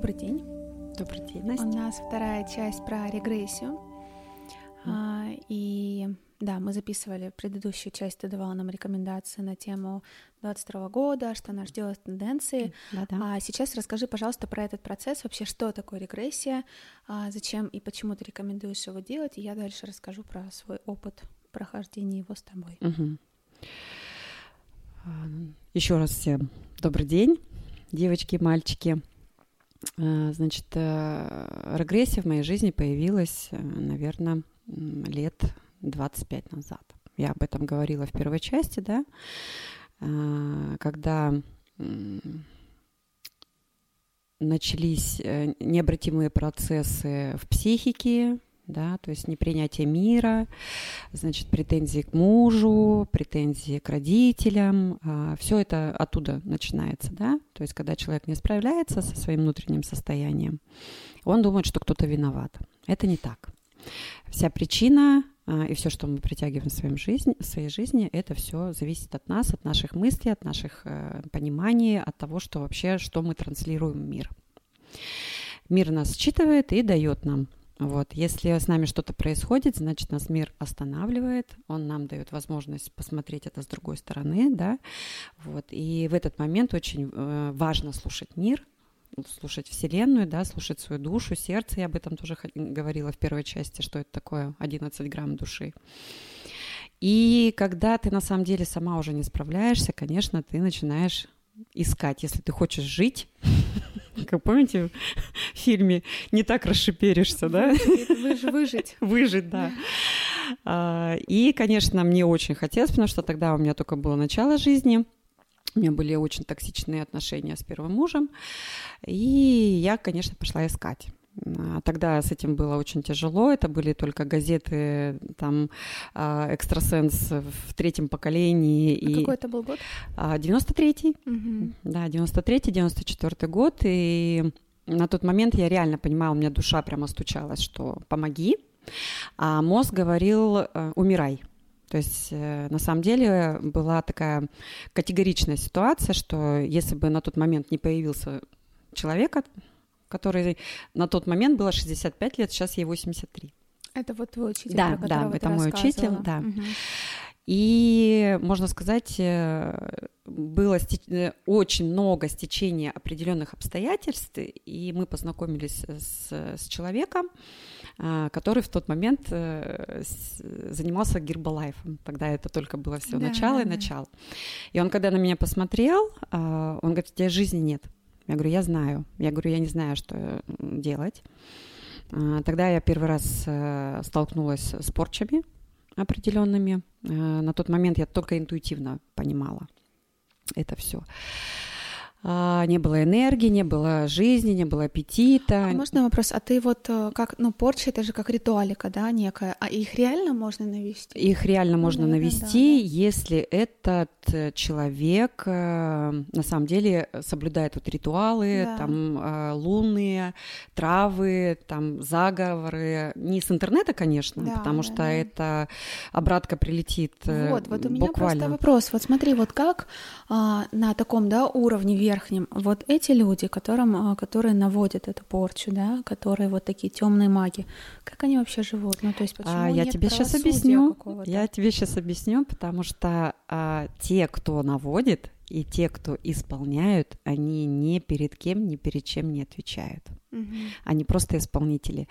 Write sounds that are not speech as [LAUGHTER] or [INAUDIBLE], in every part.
Добрый день. Добрый день, Настя. У нас вторая часть про регрессию. Mm. А, и да, мы записывали предыдущую часть, ты давала нам рекомендации на тему 22 года, что нас делает тенденции. Да-да. А сейчас расскажи, пожалуйста, про этот процесс, вообще, что такое регрессия, а, зачем и почему ты рекомендуешь его делать, и я дальше расскажу про свой опыт прохождения его с тобой. Угу. Еще раз всем добрый день, девочки и мальчики. А, значит, э, регрессия в моей жизни появилась, э, наверное, лет 25 назад. Я об этом говорила в первой части, да, когда начались э, необратимые процессы в психике, да, то есть непринятие мира, значит, претензии к мужу, претензии к родителям, а, все это оттуда начинается, да, то есть когда человек не справляется со своим внутренним состоянием, он думает, что кто-то виноват. Это не так. Вся причина а, и все, что мы притягиваем в, своем жизни, в своей жизни, это все зависит от нас, от наших мыслей, от наших э, пониманий, от того, что вообще, что мы транслируем в мир. Мир нас считывает и дает нам. Вот. Если с нами что-то происходит, значит, нас мир останавливает, он нам дает возможность посмотреть это с другой стороны, да, вот. И в этот момент очень э, важно слушать мир, слушать Вселенную, да, слушать свою душу, сердце. Я об этом тоже говорила в первой части, что это такое 11 грамм души. И когда ты на самом деле сама уже не справляешься, конечно, ты начинаешь искать, если ты хочешь жить, [LAUGHS] как помните в фильме «Не так расшиперишься», да? Выжить. Выжить, да. А, и, конечно, мне очень хотелось, потому что тогда у меня только было начало жизни – у меня были очень токсичные отношения с первым мужем, и я, конечно, пошла искать. А тогда с этим было очень тяжело. Это были только газеты, там, а, «Экстрасенс» в третьем поколении. А и... какой это был год? 93-й. Угу. Да, 93-й, 94-й год. И на тот момент я реально понимала, у меня душа прямо стучалась, что «помоги», а мозг говорил э, «умирай». То есть э, на самом деле была такая категоричная ситуация, что если бы на тот момент не появился человек, который на тот момент было 65 лет, сейчас ей 83. Это вот твой учитель, Да, да, это мой учитель, да. Угу. И, можно сказать, э, было э, очень много стечения определенных обстоятельств, и мы познакомились с, с человеком, который в тот момент э, занимался гербалайфом. Тогда это только было все да, начало да, и начало. И он, когда на меня посмотрел, он говорит, у тебя жизни нет. Я говорю, я знаю. Я говорю, я не знаю, что делать. А, тогда я первый раз э, столкнулась с порчами определенными. На тот момент я только интуитивно понимала это все. А, не было энергии, не было жизни, не было аппетита. А можно вопрос? А ты вот э, как, ну, порча это же как ритуалика, да, некая, а их реально можно навести? Их реально ну, можно наверное, навести, да, да. если этот э, человек э, на самом деле соблюдает вот ритуалы, да. там лунные, травы, там заговоры, не с интернета, конечно, да, потому да, что да. это обратка прилетит Вот, вот у меня буквально. просто вопрос. Вот смотри, вот как а, на таком, да, уровне верхнем, вот эти люди, которым, а, которые наводят эту порчу, да, которые вот такие темные маги, как они вообще живут? Ну, то есть почему а, я тебе сейчас объясню. Я тебе сейчас объясню, потому что а, те, кто наводит, и те, кто исполняют, они ни перед кем, ни перед чем не отвечают. Угу. Они просто исполнители.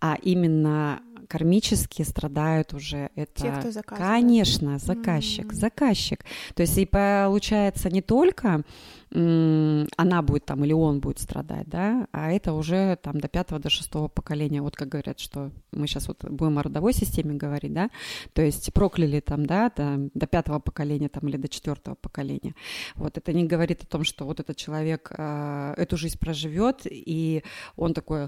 А именно кармически страдают уже это, Те, кто заказывает. конечно, заказчик, mm. заказчик. То есть и получается не только она будет там или он будет страдать, да, а это уже там до пятого, до шестого поколения. Вот как говорят, что мы сейчас вот будем о родовой системе говорить, да, то есть прокляли там, да, до, до пятого поколения там или до четвертого поколения. Вот это не говорит о том, что вот этот человек э, эту жизнь проживет и он такой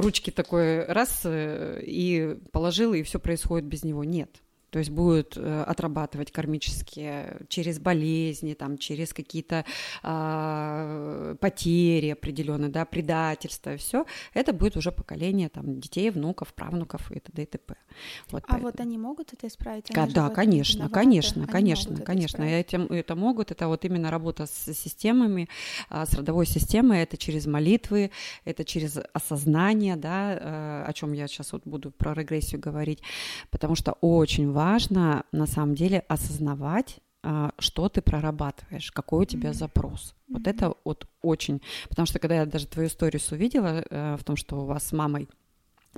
ручки такой раз э, и положил, и все происходит без него. Нет. То есть будет э, отрабатывать кармические через болезни, там, через какие-то э, потери определенные, да, предательства, и все, это будет уже поколение там, детей, внуков, правнуков и т.д. и т.п. Вот, а вот они могут это исправить? Они да, конечно, конечно, конечно, конечно. Это, это могут, это вот именно работа с системами, а, с родовой системой, это через молитвы, это через осознание, да, э, о чем я сейчас вот буду про регрессию говорить, потому что очень важно на самом деле осознавать, а, что ты прорабатываешь, какой у тебя mm-hmm. запрос. Mm-hmm. Вот это вот очень, потому что когда я даже твою историю увидела э, в том, что у вас с мамой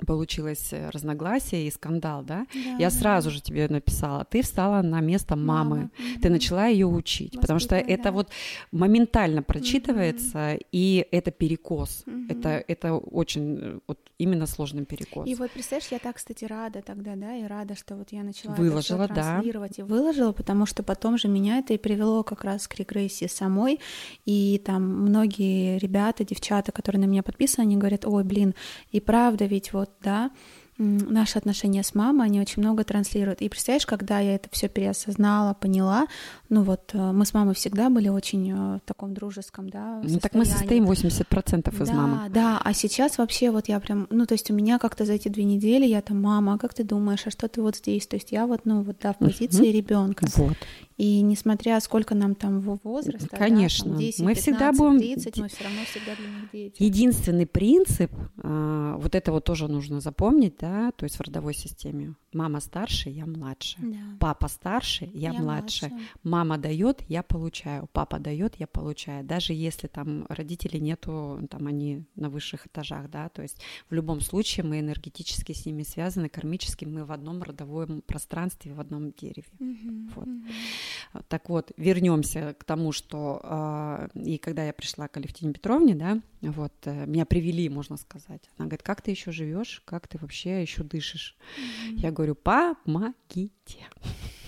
получилось э, разногласие и скандал, да? да я сразу да. же тебе написала, ты встала на место мамы, Мама. ты начала ее учить, потому что это да. вот моментально прочитывается, угу. и это перекос, угу. это это очень э, вот именно сложный перекос. И вот представляешь, я так, кстати, рада тогда, да, и рада, что вот я начала выложила, это транслировать да. и выложила, потому что потом же меня это и привело как раз к регрессии самой, и там многие ребята, девчата, которые на меня подписаны, они говорят, ой, блин, и правда ведь вот да, наши отношения с мамой, они очень много транслируют. И представляешь, когда я это все переосознала, поняла, ну вот э, мы с мамой всегда были очень э, в таком дружеском, да, Ну так мы состоим 80% из да, мамы. Да, а сейчас вообще вот я прям, ну то есть у меня как-то за эти две недели я там, мама, а как ты думаешь, а что ты вот здесь? То есть я вот, ну вот, да, в позиции ребенка. Вот. И несмотря сколько нам там возраст, конечно, да, там 10, мы 15, всегда будем 30, мы все равно всегда для них дети. Единственный принцип, а, вот это вот тоже нужно запомнить, да, то есть в родовой системе. Мама старше, я младше. Да. Папа старше, я, я младше. младше. Мама дает, я получаю. Папа дает, я получаю. Даже если там родителей нету, там они на высших этажах, да, то есть в любом случае мы энергетически с ними связаны, кармически мы в одном родовом пространстве, в одном дереве. Угу, вот. угу. Так вот, вернемся к тому, что э, и когда я пришла к Алевтине Петровне, да, вот э, меня привели, можно сказать. Она говорит, как ты еще живешь, как ты вообще еще дышишь? Mm-hmm. Я говорю, помогите.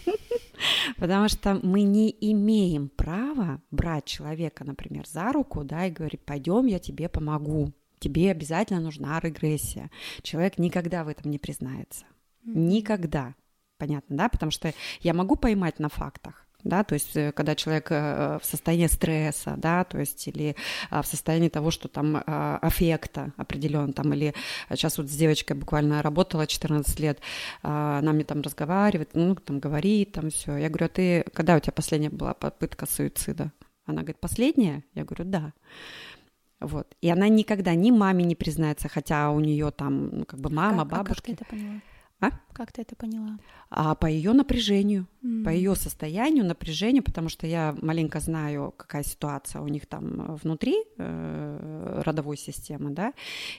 [LAUGHS] Потому что мы не имеем права брать человека, например, за руку, да, и говорить, пойдем, я тебе помогу. Тебе обязательно нужна регрессия. Человек никогда в этом не признается. Никогда. Понятно, да? Потому что я могу поймать на фактах, да, то есть э, когда человек э, в состоянии стресса, да, то есть или а, в состоянии того, что там а, аффекта определен, там, или сейчас вот с девочкой буквально работала 14 лет, а, она мне там разговаривает, ну, там говорит, там все. Я говорю, а ты, когда у тебя последняя была попытка суицида? Она говорит, последняя? Я говорю, да. Вот. И она никогда ни маме не признается, хотя у нее там, ну, как бы мама, как, бабушка. А как ты это поняла? А? Как ты это поняла? А по ее напряжению, mm. по ее состоянию, напряжению, потому что я маленько знаю, какая ситуация у них там внутри э, родовой системы, да,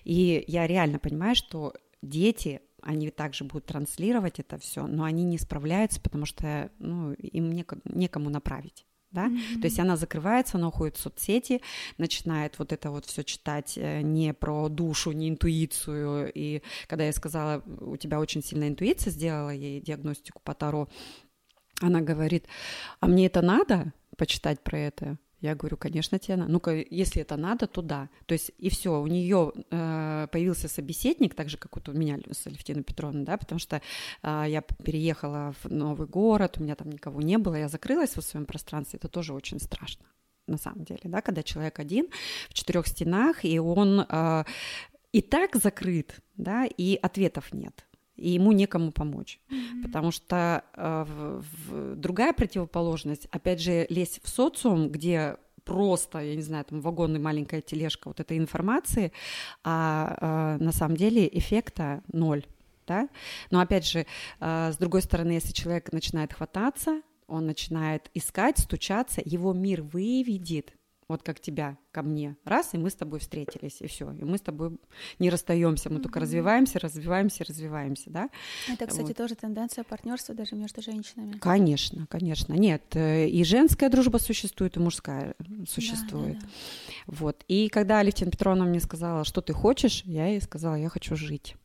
и я реально понимаю, что дети они также будут транслировать это все, но они не справляются, потому что ну, им некому направить да, mm-hmm. то есть она закрывается, она уходит в соцсети, начинает вот это вот все читать э, не про душу, не интуицию, и когда я сказала, у тебя очень сильная интуиция, сделала ей диагностику по Таро, она говорит, а мне это надо почитать про это? Я говорю, конечно, тебе надо. Ну-ка, если это надо, то да. То есть и все, у нее э, появился собеседник, так же, как вот у меня с Алевтиной Петровной, да, потому что э, я переехала в новый город, у меня там никого не было, я закрылась в своем пространстве, это тоже очень страшно на самом деле, да, когда человек один в четырех стенах, и он э, и так закрыт, да, и ответов нет и ему некому помочь. Mm-hmm. Потому что э, в, в, другая противоположность, опять же, лезть в социум, где просто, я не знаю, там вагонная маленькая тележка вот этой информации, а э, на самом деле эффекта ноль. Да? Но опять же, э, с другой стороны, если человек начинает хвататься, он начинает искать, стучаться, его мир выведет вот как тебя ко мне, раз, и мы с тобой встретились, и все, и мы с тобой не расстаемся, мы mm-hmm. только развиваемся, развиваемся, развиваемся, да. Это, кстати, вот. тоже тенденция партнерства даже между женщинами. Конечно, конечно, нет, э, и женская дружба существует, и мужская существует, да, да, да. вот. И когда Алевтина Петровна мне сказала, что ты хочешь, я ей сказала, я хочу жить.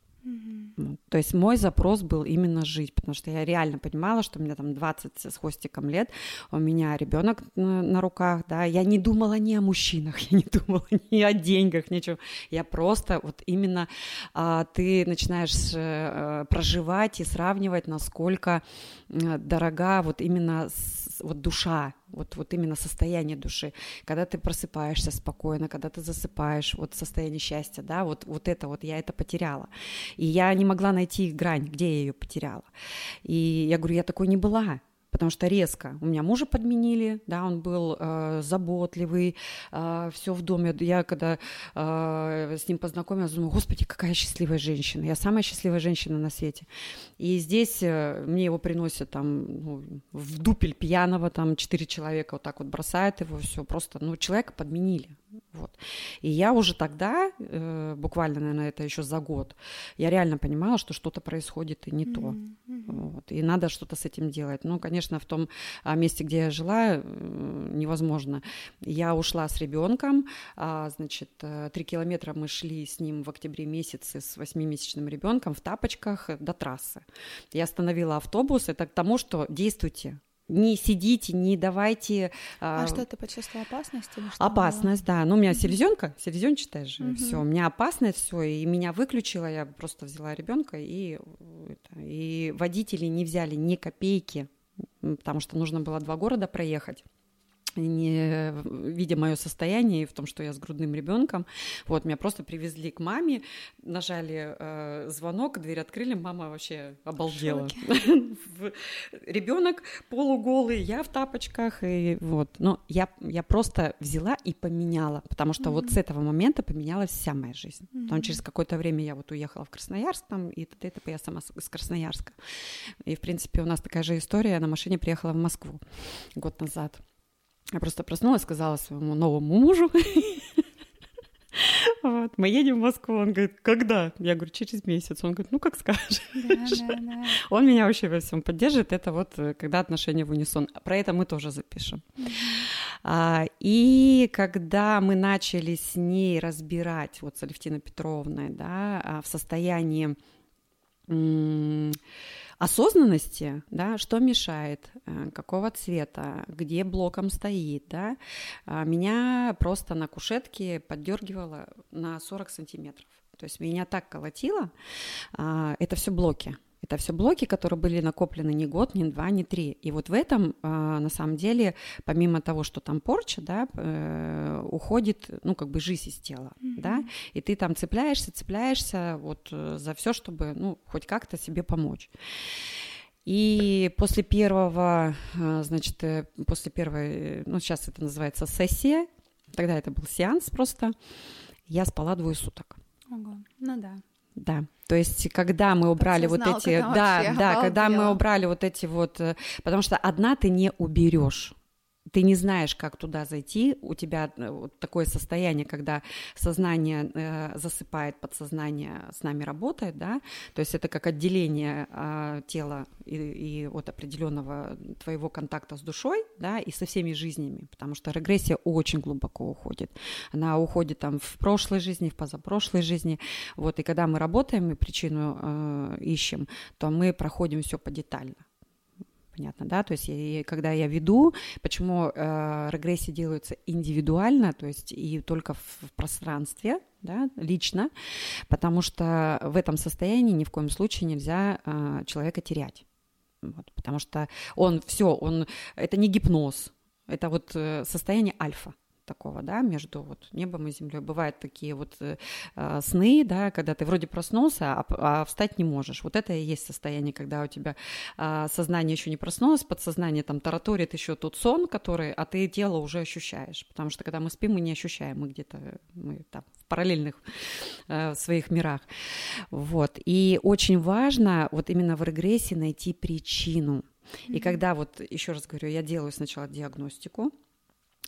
То есть мой запрос был именно жить, потому что я реально понимала, что у меня там 20 с хвостиком лет, у меня ребенок на, на руках, да, я не думала ни о мужчинах, [LAUGHS] я не думала ни о деньгах, ничего, я просто вот именно а, ты начинаешь а, проживать и сравнивать, насколько а, дорога вот именно с, вот душа, вот, вот именно состояние души, когда ты просыпаешься спокойно, когда ты засыпаешь, вот состояние счастья, да, вот, вот это вот, я это потеряла. И я не могла найти грань, где я ее потеряла. И я говорю, я такой не была, потому что резко. У меня мужа подменили, да, он был э, заботливый, э, все в доме. Я когда э, с ним познакомилась, думаю, господи, какая счастливая женщина. Я самая счастливая женщина на свете. И здесь э, мне его приносят там ну, в дупель пьяного, там четыре человека вот так вот бросают его, все просто, ну, человека подменили. Вот. И я уже тогда, э, буквально, наверное, это еще за год, я реально понимала, что что-то происходит и не mm-hmm. то. Вот. И надо что-то с этим делать. Ну, конечно, в том а, месте, где я жила, э, невозможно. Я ушла с ребенком, а, значит, э, три километра мы шли с ним в октябре месяце с восьмимесячным ребенком в тапочках до трассы. Я остановила автобус, это к тому, что действуйте, не сидите, не давайте. А, а что ты почувствовала опасность или что? Опасность, было? да. Ну у меня селезенка, селезенчатая же, угу. все. У меня опасность, все, и меня выключила. Я просто взяла ребенка и и водители не взяли ни копейки, потому что нужно было два города проехать не видя мое состояние и в том, что я с грудным ребенком, вот меня просто привезли к маме, нажали э, звонок, дверь открыли, мама вообще обалдела. [LAUGHS] Ребенок полуголый, я в тапочках и вот, но я я просто взяла и поменяла, потому что вот с этого момента поменялась вся моя жизнь. Потом через какое-то время я вот уехала в Красноярск там и это я сама из Красноярска, и в принципе у нас такая же история, я на машине приехала в Москву год назад. Я просто проснулась, сказала своему новому мужу, [LAUGHS] вот, мы едем в Москву. Он говорит, когда? Я говорю, через месяц. Он говорит, ну, как скажешь. Да, да, да. [LAUGHS] Он меня вообще во всем поддерживает. Это вот э, когда отношения в унисон. Про это мы тоже запишем. А, и когда мы начали с ней разбирать, вот с Алевтиной Петровной, да, а, в состоянии осознанности, да, что мешает, э, какого цвета, где блоком стоит, да, а, меня просто на кушетке поддергивало на 40 сантиметров. То есть меня так колотило, а, это все блоки. Это все блоки, которые были накоплены не год, не два, не три. И вот в этом, а, на самом деле, помимо того, что там порча, да, э, уходит, ну, как бы жизнь из тела, mm-hmm. да, и ты там цепляешься, цепляешься вот э, за все, чтобы, ну, хоть как-то себе помочь. И после первого, а, значит, э, после первой, ну, сейчас это называется сессия, тогда это был сеанс просто, я спала двое суток. Ого, ну да. Да. То есть, когда мы убрали вот эти, да, да, когда мы убрали вот эти вот, э, потому что одна ты не уберешь ты не знаешь, как туда зайти, у тебя э, вот такое состояние, когда сознание э, засыпает, подсознание с нами работает, да, то есть это как отделение э, тела и, и от определенного твоего контакта с душой, да, и со всеми жизнями, потому что регрессия очень глубоко уходит, она уходит там в прошлой жизни, в позапрошлой жизни, вот, и когда мы работаем и причину э, ищем, то мы проходим все подетально понятно, да, то есть я, когда я веду, почему э, регрессии делаются индивидуально, то есть и только в, в пространстве, да, лично, потому что в этом состоянии ни в коем случае нельзя э, человека терять, вот, потому что он все, он это не гипноз, это вот э, состояние альфа, такого, да, между вот небом и землей. Бывают такие вот э, а, сны, да, когда ты вроде проснулся, а, а встать не можешь. Вот это и есть состояние, когда у тебя э, сознание еще не проснулось, подсознание там тараторит еще тот сон, который, а ты тело уже ощущаешь. Потому что когда мы спим, мы не ощущаем, мы где-то мы там в параллельных э, своих мирах. Вот. И очень важно вот именно в регрессии найти причину. И когда вот, еще раз говорю, я делаю сначала диагностику, Э,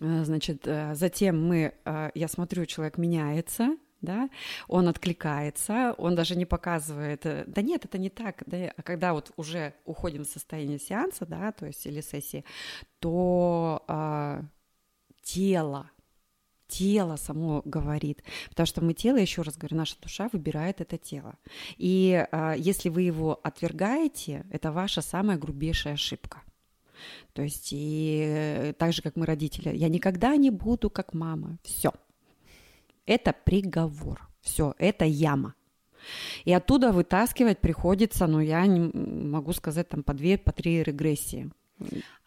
значит, э, затем мы, э, я смотрю, человек меняется, да, он откликается, он даже не показывает, да нет, это не так, да, а когда вот уже уходим в состояние сеанса, да, то есть или сессии, то а, тело, тело само говорит, потому что мы тело, еще раз говорю, наша душа выбирает это тело. И э, если вы его отвергаете, это ваша самая грубейшая ошибка. То есть и э, так же, как мы родители, я никогда не буду как мама. Все. Это приговор. Все, это яма. И оттуда вытаскивать приходится, ну, я не могу сказать, там, по две, по три регрессии.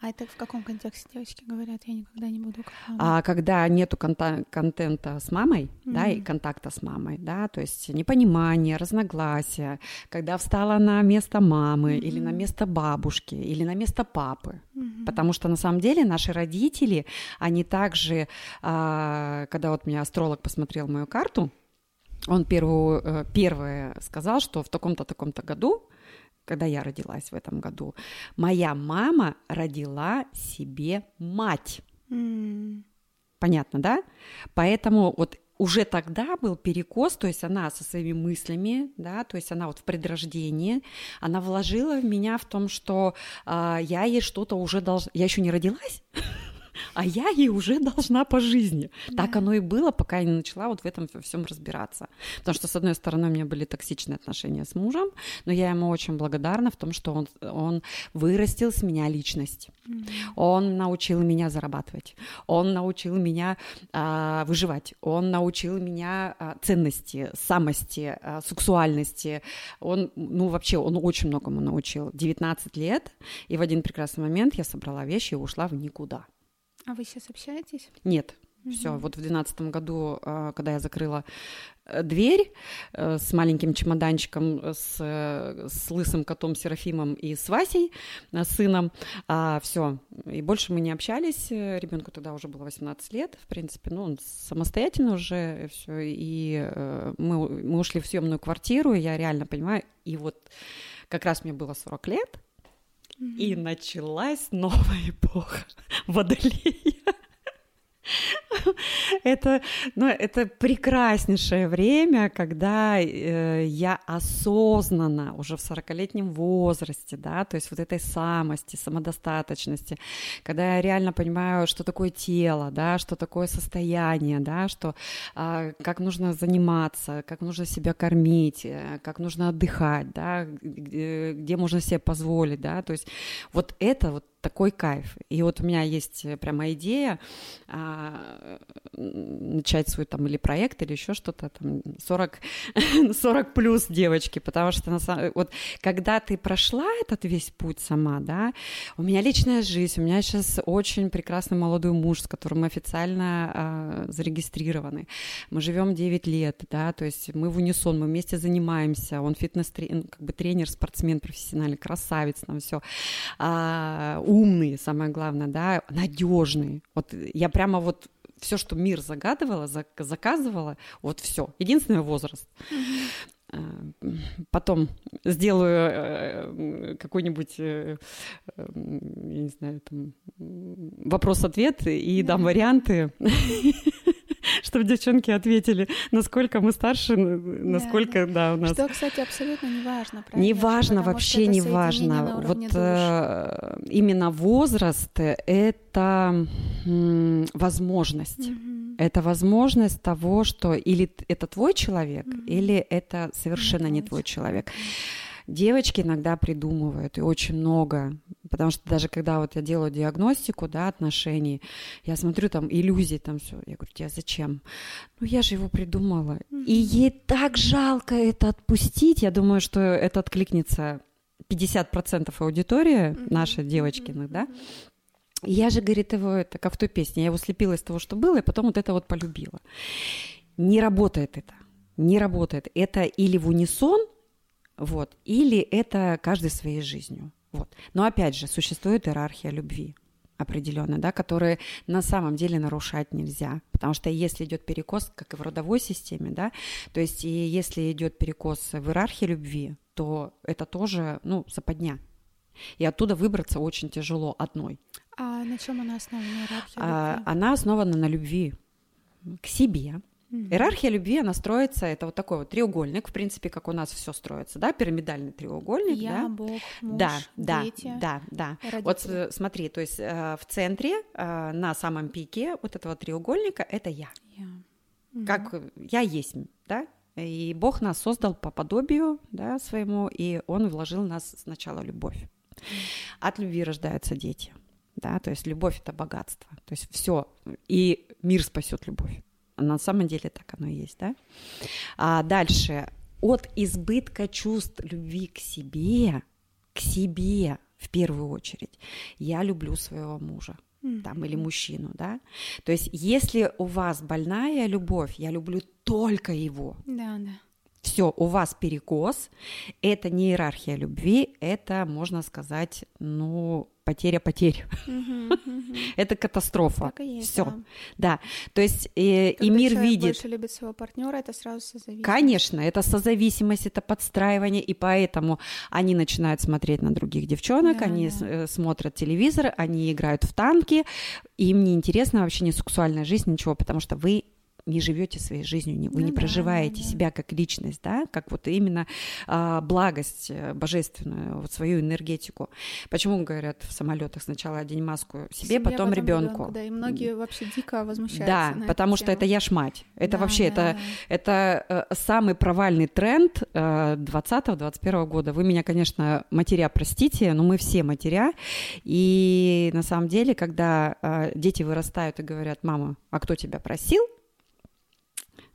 А это в каком контексте девочки говорят, я никогда не буду? А когда нету конта- контента с мамой, mm-hmm. да, и контакта с мамой, да, то есть непонимание, разногласия, когда встала на место мамы mm-hmm. или на место бабушки или на место папы, mm-hmm. потому что на самом деле наши родители, они также, а, когда вот меня астролог посмотрел мою карту, он первую, э, первое сказал, что в таком-то таком-то году когда я родилась в этом году, моя мама родила себе мать. Mm. Понятно, да? Поэтому вот уже тогда был перекос, то есть она со своими мыслями, да, то есть она вот в предрождении, она вложила в меня в том, что э, я ей что-то уже должна, я еще не родилась, [LAUGHS] а я ей уже должна по жизни. Да. Так оно и было, пока я не начала вот в этом всем разбираться. Потому что, с одной стороны, у меня были токсичные отношения с мужем, но я ему очень благодарна в том, что он, он вырастил с меня личность. Mm-hmm. Он научил меня зарабатывать, он научил меня а, выживать, он научил меня а, ценности, самости, а, сексуальности. Он, ну, вообще, он очень многому научил. 19 лет, и в один прекрасный момент я собрала вещи и ушла в никуда. А вы сейчас общаетесь? Нет. Угу. Все, вот в двенадцатом году, а, когда я закрыла э, дверь э, с маленьким чемоданчиком, э, с, с лысым котом Серафимом и с Васей, сыном, а, все, и больше мы не общались, ребенку тогда уже было 18 лет, в принципе, ну, он самостоятельно уже все, и мы, мы ушли в съемную квартиру, и я реально понимаю, и вот как раз мне было 40 лет, и началась новая эпоха [LAUGHS] Водолея. [LAUGHS] это, ну, это прекраснейшее время, когда э, я осознанно уже в 40-летнем возрасте, да, то есть вот этой самости, самодостаточности, когда я реально понимаю, что такое тело, да, что такое состояние, да, что э, как нужно заниматься, как нужно себя кормить, э, как нужно отдыхать, да, где, где можно себе позволить, да, то есть вот это вот такой кайф. И вот у меня есть э, прямо идея а, начать свой там или проект, или еще что-то там 40, 40 [LAUGHS] плюс девочки, потому что на самом, вот когда ты прошла этот весь путь сама, да, у меня личная жизнь, у меня сейчас очень прекрасный молодой муж, с которым мы официально а, зарегистрированы, мы живем 9 лет, да, то есть мы в унисон, мы вместе занимаемся, он фитнес-тренер, как бы тренер, спортсмен профессиональный, красавец, нам все, а, умные, самое главное, да, надежные. Вот я прямо вот все, что мир загадывала, заказывала, вот все. Единственный возраст. Э, потом сделаю э, какой-нибудь, э, я не знаю, там, вопрос-ответ и дам варианты. [LAUGHS] чтобы девчонки ответили, насколько мы старше, насколько, да, да у нас. Что, кстати, абсолютно не важно. Не важно, вообще не важно. Вот э, именно возраст — это м, возможность. Угу. Это возможность того, что или это твой человек, угу. или это совершенно не, не твой человек. человек. Девочки иногда придумывают, и очень много, потому что даже когда вот я делаю диагностику, да, отношений, я смотрю там иллюзии, там все, я говорю, тебе зачем? Ну, я же его придумала. И ей так жалко это отпустить, я думаю, что это откликнется 50% аудитории нашей девочкиных, да, я же, говорит, его, это как в той песне, я его слепила из того, что было, и потом вот это вот полюбила. Не работает это. Не работает. Это или в унисон, вот. Или это каждый своей жизнью. Вот. Но опять же, существует иерархия любви определенно, да, которые на самом деле нарушать нельзя, потому что если идет перекос, как и в родовой системе, да, то есть и если идет перекос в иерархии любви, то это тоже, ну, западня, и оттуда выбраться очень тяжело одной. А на чем она основана иерархия? А, она основана на любви к себе, Mm-hmm. Иерархия любви, она строится, это вот такой вот треугольник, в принципе, как у нас все строится, да, пирамидальный треугольник. Я, да? Бог, муж, да, да, дети, да, да. Родители. Вот смотри, то есть э, в центре, э, на самом пике вот этого треугольника это я. я. угу. как я есть, да, и Бог нас создал по подобию, да, своему, и Он вложил в нас сначала любовь. От любви рождаются дети, да, то есть любовь это богатство, то есть все, и мир спасет любовь. На самом деле так оно и есть, да. А дальше от избытка чувств любви к себе, к себе в первую очередь, я люблю своего мужа там, или мужчину, да. То есть, если у вас больная любовь, я люблю только его. Да, да. Все, у вас перекос, это не иерархия любви, это, можно сказать, ну, потеря потерь. [LAUGHS] Это катастрофа. Все. Да. То есть э, и мир видит. больше любит своего партнера, это сразу созависимость. Конечно, это созависимость, это подстраивание, и поэтому они начинают смотреть на других девчонок, они э, смотрят телевизор, они играют в танки, им не интересна вообще не сексуальная жизнь, ничего, потому что вы не живете своей жизнью, вы ну, не проживаете да, себя как личность, да, как вот именно а, благость э, божественную, вот свою энергетику. Почему говорят в самолетах сначала одень маску себе, себе потом, потом ребенку? Да, и многие вообще дико возмущаются. Да, потому что тему. это я ж мать. Это да, вообще да, это, да. это э, самый провальный тренд 20-21 э, года. Вы меня, конечно, матеря, простите, но мы все матеря. И на самом деле, когда дети вырастают и говорят, мама, а кто тебя просил?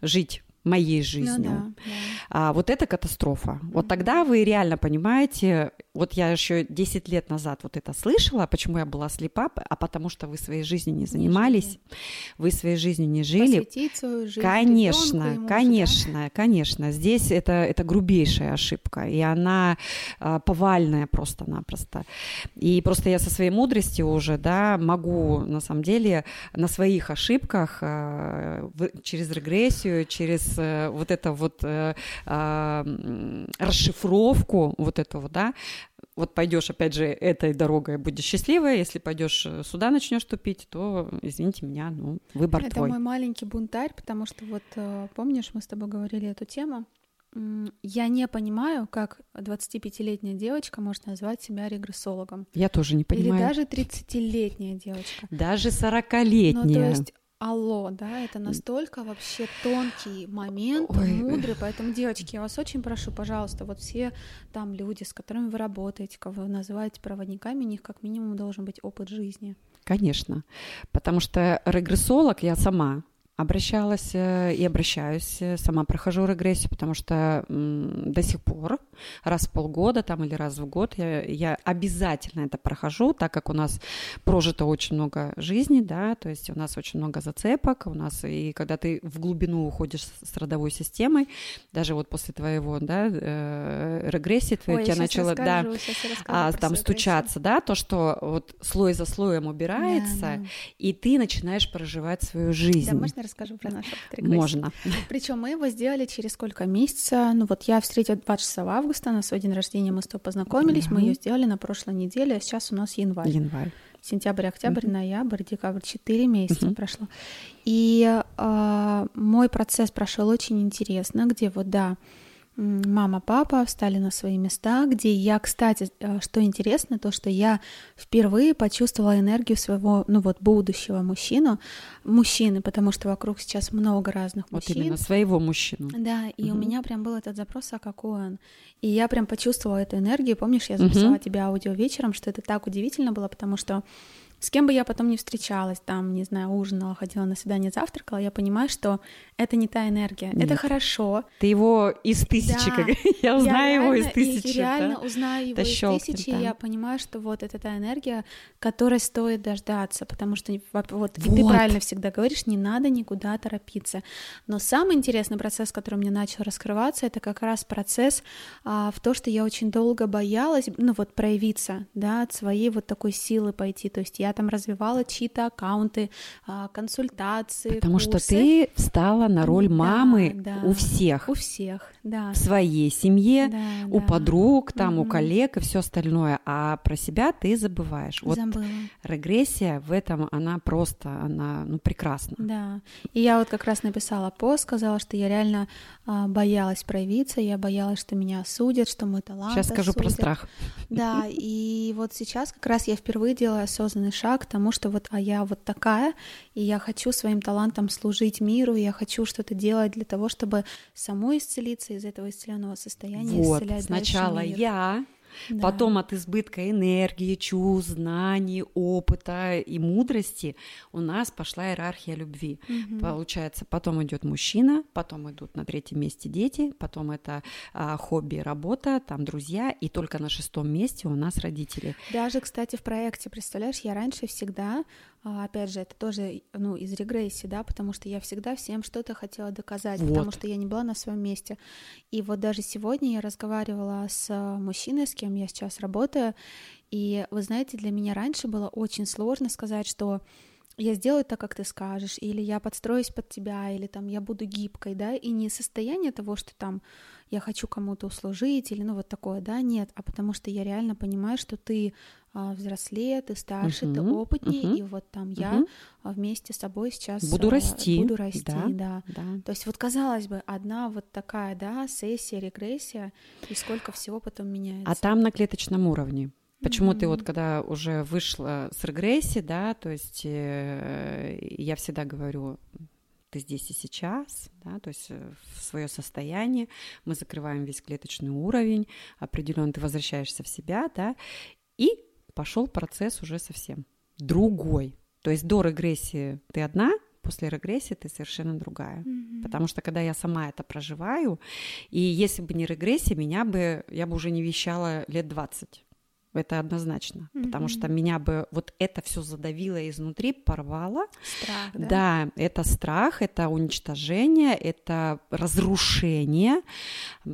Жить моей жизнью. Ну, да, да. А, вот это катастрофа. Mm-hmm. Вот тогда вы реально понимаете, вот я еще 10 лет назад вот это слышала, почему я была слепа, а потому что вы своей жизнью не занимались, вы своей жизнью не жили. Посвятить свою жизнь конечно, ему конечно, да? конечно. Здесь это, это грубейшая ошибка, и она а, повальная просто-напросто. И просто я со своей мудростью уже, да, могу на самом деле на своих ошибках в, через регрессию, через Э, вот это вот э, а, расшифровку вот этого, да, вот пойдешь, опять же, этой дорогой, будешь счастливая, если пойдешь э, сюда начнешь тупить, то, извините меня, ну, выбор это твой. Это мой маленький бунтарь, потому что вот, помнишь, мы с тобой говорили эту тему, я не понимаю, как 25-летняя девочка может назвать себя регрессологом. Я тоже не понимаю. Или даже 30-летняя девочка. Даже 40-летняя. Ну, то есть алло, да, это настолько вообще тонкий момент, Ой. мудрый, поэтому, девочки, я вас очень прошу, пожалуйста, вот все там люди, с которыми вы работаете, кого вы называете проводниками, у них как минимум должен быть опыт жизни. Конечно, потому что регрессолог я сама, обращалась э, и обращаюсь, э, сама прохожу регрессию, потому что до сих пор раз в полгода там или раз в год я, я обязательно это прохожу, так как у нас прожито очень много жизни, да, то есть у нас очень много зацепок, у нас и когда ты в глубину уходишь с родовой системой, даже вот после твоего, да, э, регрессии твоей, Ой, тебя начало, да, а, там стучаться, да, то, что вот слой за слоем убирается, да, да. и ты начинаешь проживать свою жизнь. Да, можно расскажем про наш опыт Можно. Причем мы его сделали через сколько месяца? Ну вот я встретила 26 августа, на свой день рождения мы с тобой познакомились, mm-hmm. мы ее сделали на прошлой неделе, а сейчас у нас январь. Январь. Сентябрь, октябрь, mm-hmm. ноябрь, декабрь, 4 месяца mm-hmm. прошло. И э, мой процесс прошел очень интересно, где вот, да, мама, папа встали на свои места, где я, кстати, э, что интересно, то, что я впервые почувствовала энергию своего, ну вот, будущего мужчину, мужчины, потому что вокруг сейчас много разных мужчин. Вот именно своего мужчину. Да, и угу. у меня прям был этот запрос, а какой он. И я прям почувствовала эту энергию. Помнишь, я записала угу. тебе аудио вечером, что это так удивительно было, потому что с кем бы я потом не встречалась, там, не знаю, ужинала, ходила на свидание, завтракала, я понимаю, что это не та энергия. Нет. Это хорошо. Ты его из [LAUGHS] тысячи, да. как я узнаю я его из тысячи. Я реально да? узнаю его Тащёлкин, из тысячи, да. и я понимаю, что вот это та энергия, которой стоит дождаться, потому что вот, вот. И ты правильно всегда говоришь, не надо никуда торопиться. Но самый интересный процесс, который мне начал раскрываться, это как раз процесс а, в то, что я очень долго боялась, ну вот проявиться, да, от своей вот такой силы пойти. То есть я там развивала чьи-то аккаунты, а, консультации. Потому курсы. что ты встала на роль мамы да, да. у всех. У всех, да. В своей семье, да, у да. подруг, там, угу. у коллег и все остальное. А про себя ты забываешь. Вот Забыла. регрессия в этом, она просто, она, ну, прекрасна. Да. И я вот как раз написала пост, сказала, что я реально а, боялась проявиться, я боялась, что меня осудят, что мой талант Сейчас скажу осудят. про страх. Да, и вот сейчас как раз я впервые делаю осознанный шаг к тому, что вот, а я вот такая, и я хочу своим талантом служить миру, я хочу что-то делать для того, чтобы самой исцелиться из этого исцеленного состояния, вот, исцелять сначала я, Да. Потом от избытка энергии, чувств, знаний, опыта и мудрости у нас пошла иерархия любви. Мгм. Получается, потом идет мужчина, потом идут на третьем месте дети, потом это а, хобби, работа, там друзья, и только на шестом месте у нас родители. Даже, кстати, в проекте, представляешь, я раньше всегда, опять же, это тоже, ну, из регрессии, да, потому что я всегда всем что-то хотела доказать, потому Вот. что я не была на своем месте. И вот даже сегодня я разговаривала с а, мужчиной, с кем я сейчас работаю, и вы знаете, для меня раньше было очень сложно сказать, что я сделаю так, как ты скажешь, или я подстроюсь под тебя, или там я буду гибкой, да, и не состояние того, что там я хочу кому-то услужить, или ну вот такое, да, нет, а потому что я реально понимаю, что ты а, взрослее, ты старше, ты Мгм, опытнее, мгм, и вот там я а, вместе с собой сейчас Буду а, расти, буду расти, да. да. Да. То есть вот казалось бы, одна вот такая, да, сессия, регрессия, и сколько всего потом меняется. А там на клеточном уровне. Почему ты вот, когда уже вышла с регрессии, да, то есть э, я всегда говорю, ты здесь и сейчас, да, то есть э, в свое состояние, мы закрываем весь клеточный уровень, определенно ты возвращаешься в себя, да, и пошел процесс уже совсем другой. То есть до регрессии ты одна, после регрессии ты совершенно другая. Мгм. Потому что когда я сама это проживаю, и если бы не регрессия, меня бы, я бы уже не вещала лет 20. Это однозначно. Потому что меня бы вот это все задавило изнутри, порвало. Страх, да? Да? это страх, это уничтожение, это разрушение,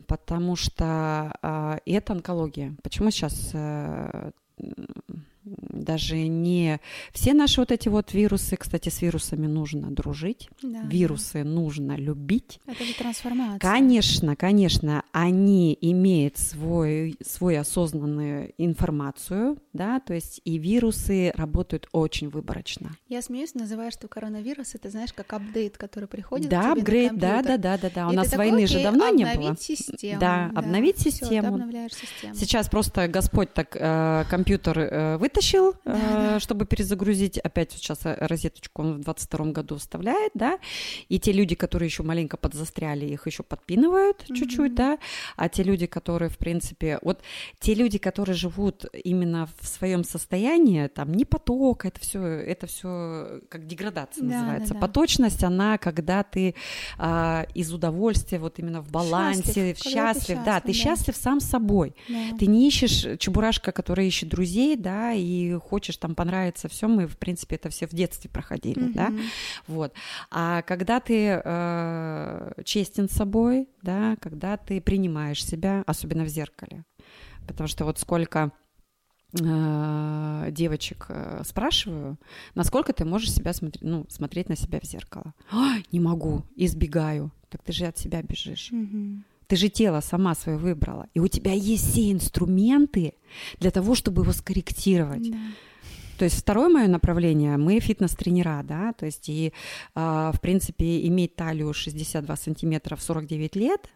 потому что и это онкология. Почему сейчас э, м, даже не все наши вот эти вот вирусы, кстати, с вирусами нужно дружить, Да, да. вирусы нужно любить. Это же трансформация. Конечно, конечно, они имеют свой, свой осознанную информацию, да, то есть и вирусы работают очень выборочно. Я смеюсь, называю, что коронавирус это знаешь как апдейт, который приходит. да, апгрейд, да, да, да, да, да. У нас такой, войны же «Окей, давно не было. обновить систему. Да, обновить всё, систему. ты обновляешь систему. Сейчас просто Господь так э, компьютер э, вытащил, э, Да, да. чтобы перезагрузить. Опять вот сейчас э, розеточку он в 22 году вставляет, да. И те люди, которые еще маленько подзастряли, их еще подпинывают чуть-чуть, да. А те люди, которые, в принципе, вот те люди, которые живут именно в своем состоянии, там, не поток, это все, это все как деградация Да, да, называется. да. Поточность, она, когда ты а, из удовольствия, вот именно в балансе, Счастлив, счастлив, да, ты счастлив, да. счастлив сам собой. Да. Ты не ищешь чебурашка, который ищет друзей, да, и хочешь там понравиться все. Мы, в принципе, это все в детстве проходили, да. Мгм. Вот. А когда ты э, честен с собой, да, когда ты принимаешь себя, особенно в зеркале, потому что вот сколько э, девочек э, спрашиваю, насколько ты можешь себя смотреть, ну, смотреть на себя в зеркало. «Ой, не могу, избегаю. Так ты же от себя бежишь. Мгм. Ты же тело сама свое выбрала. И у тебя есть все инструменты для того, чтобы его скорректировать. Да. То есть второе мое направление, мы фитнес-тренера, да, то есть и, а, в принципе, иметь талию 62 сантиметра в 49 лет,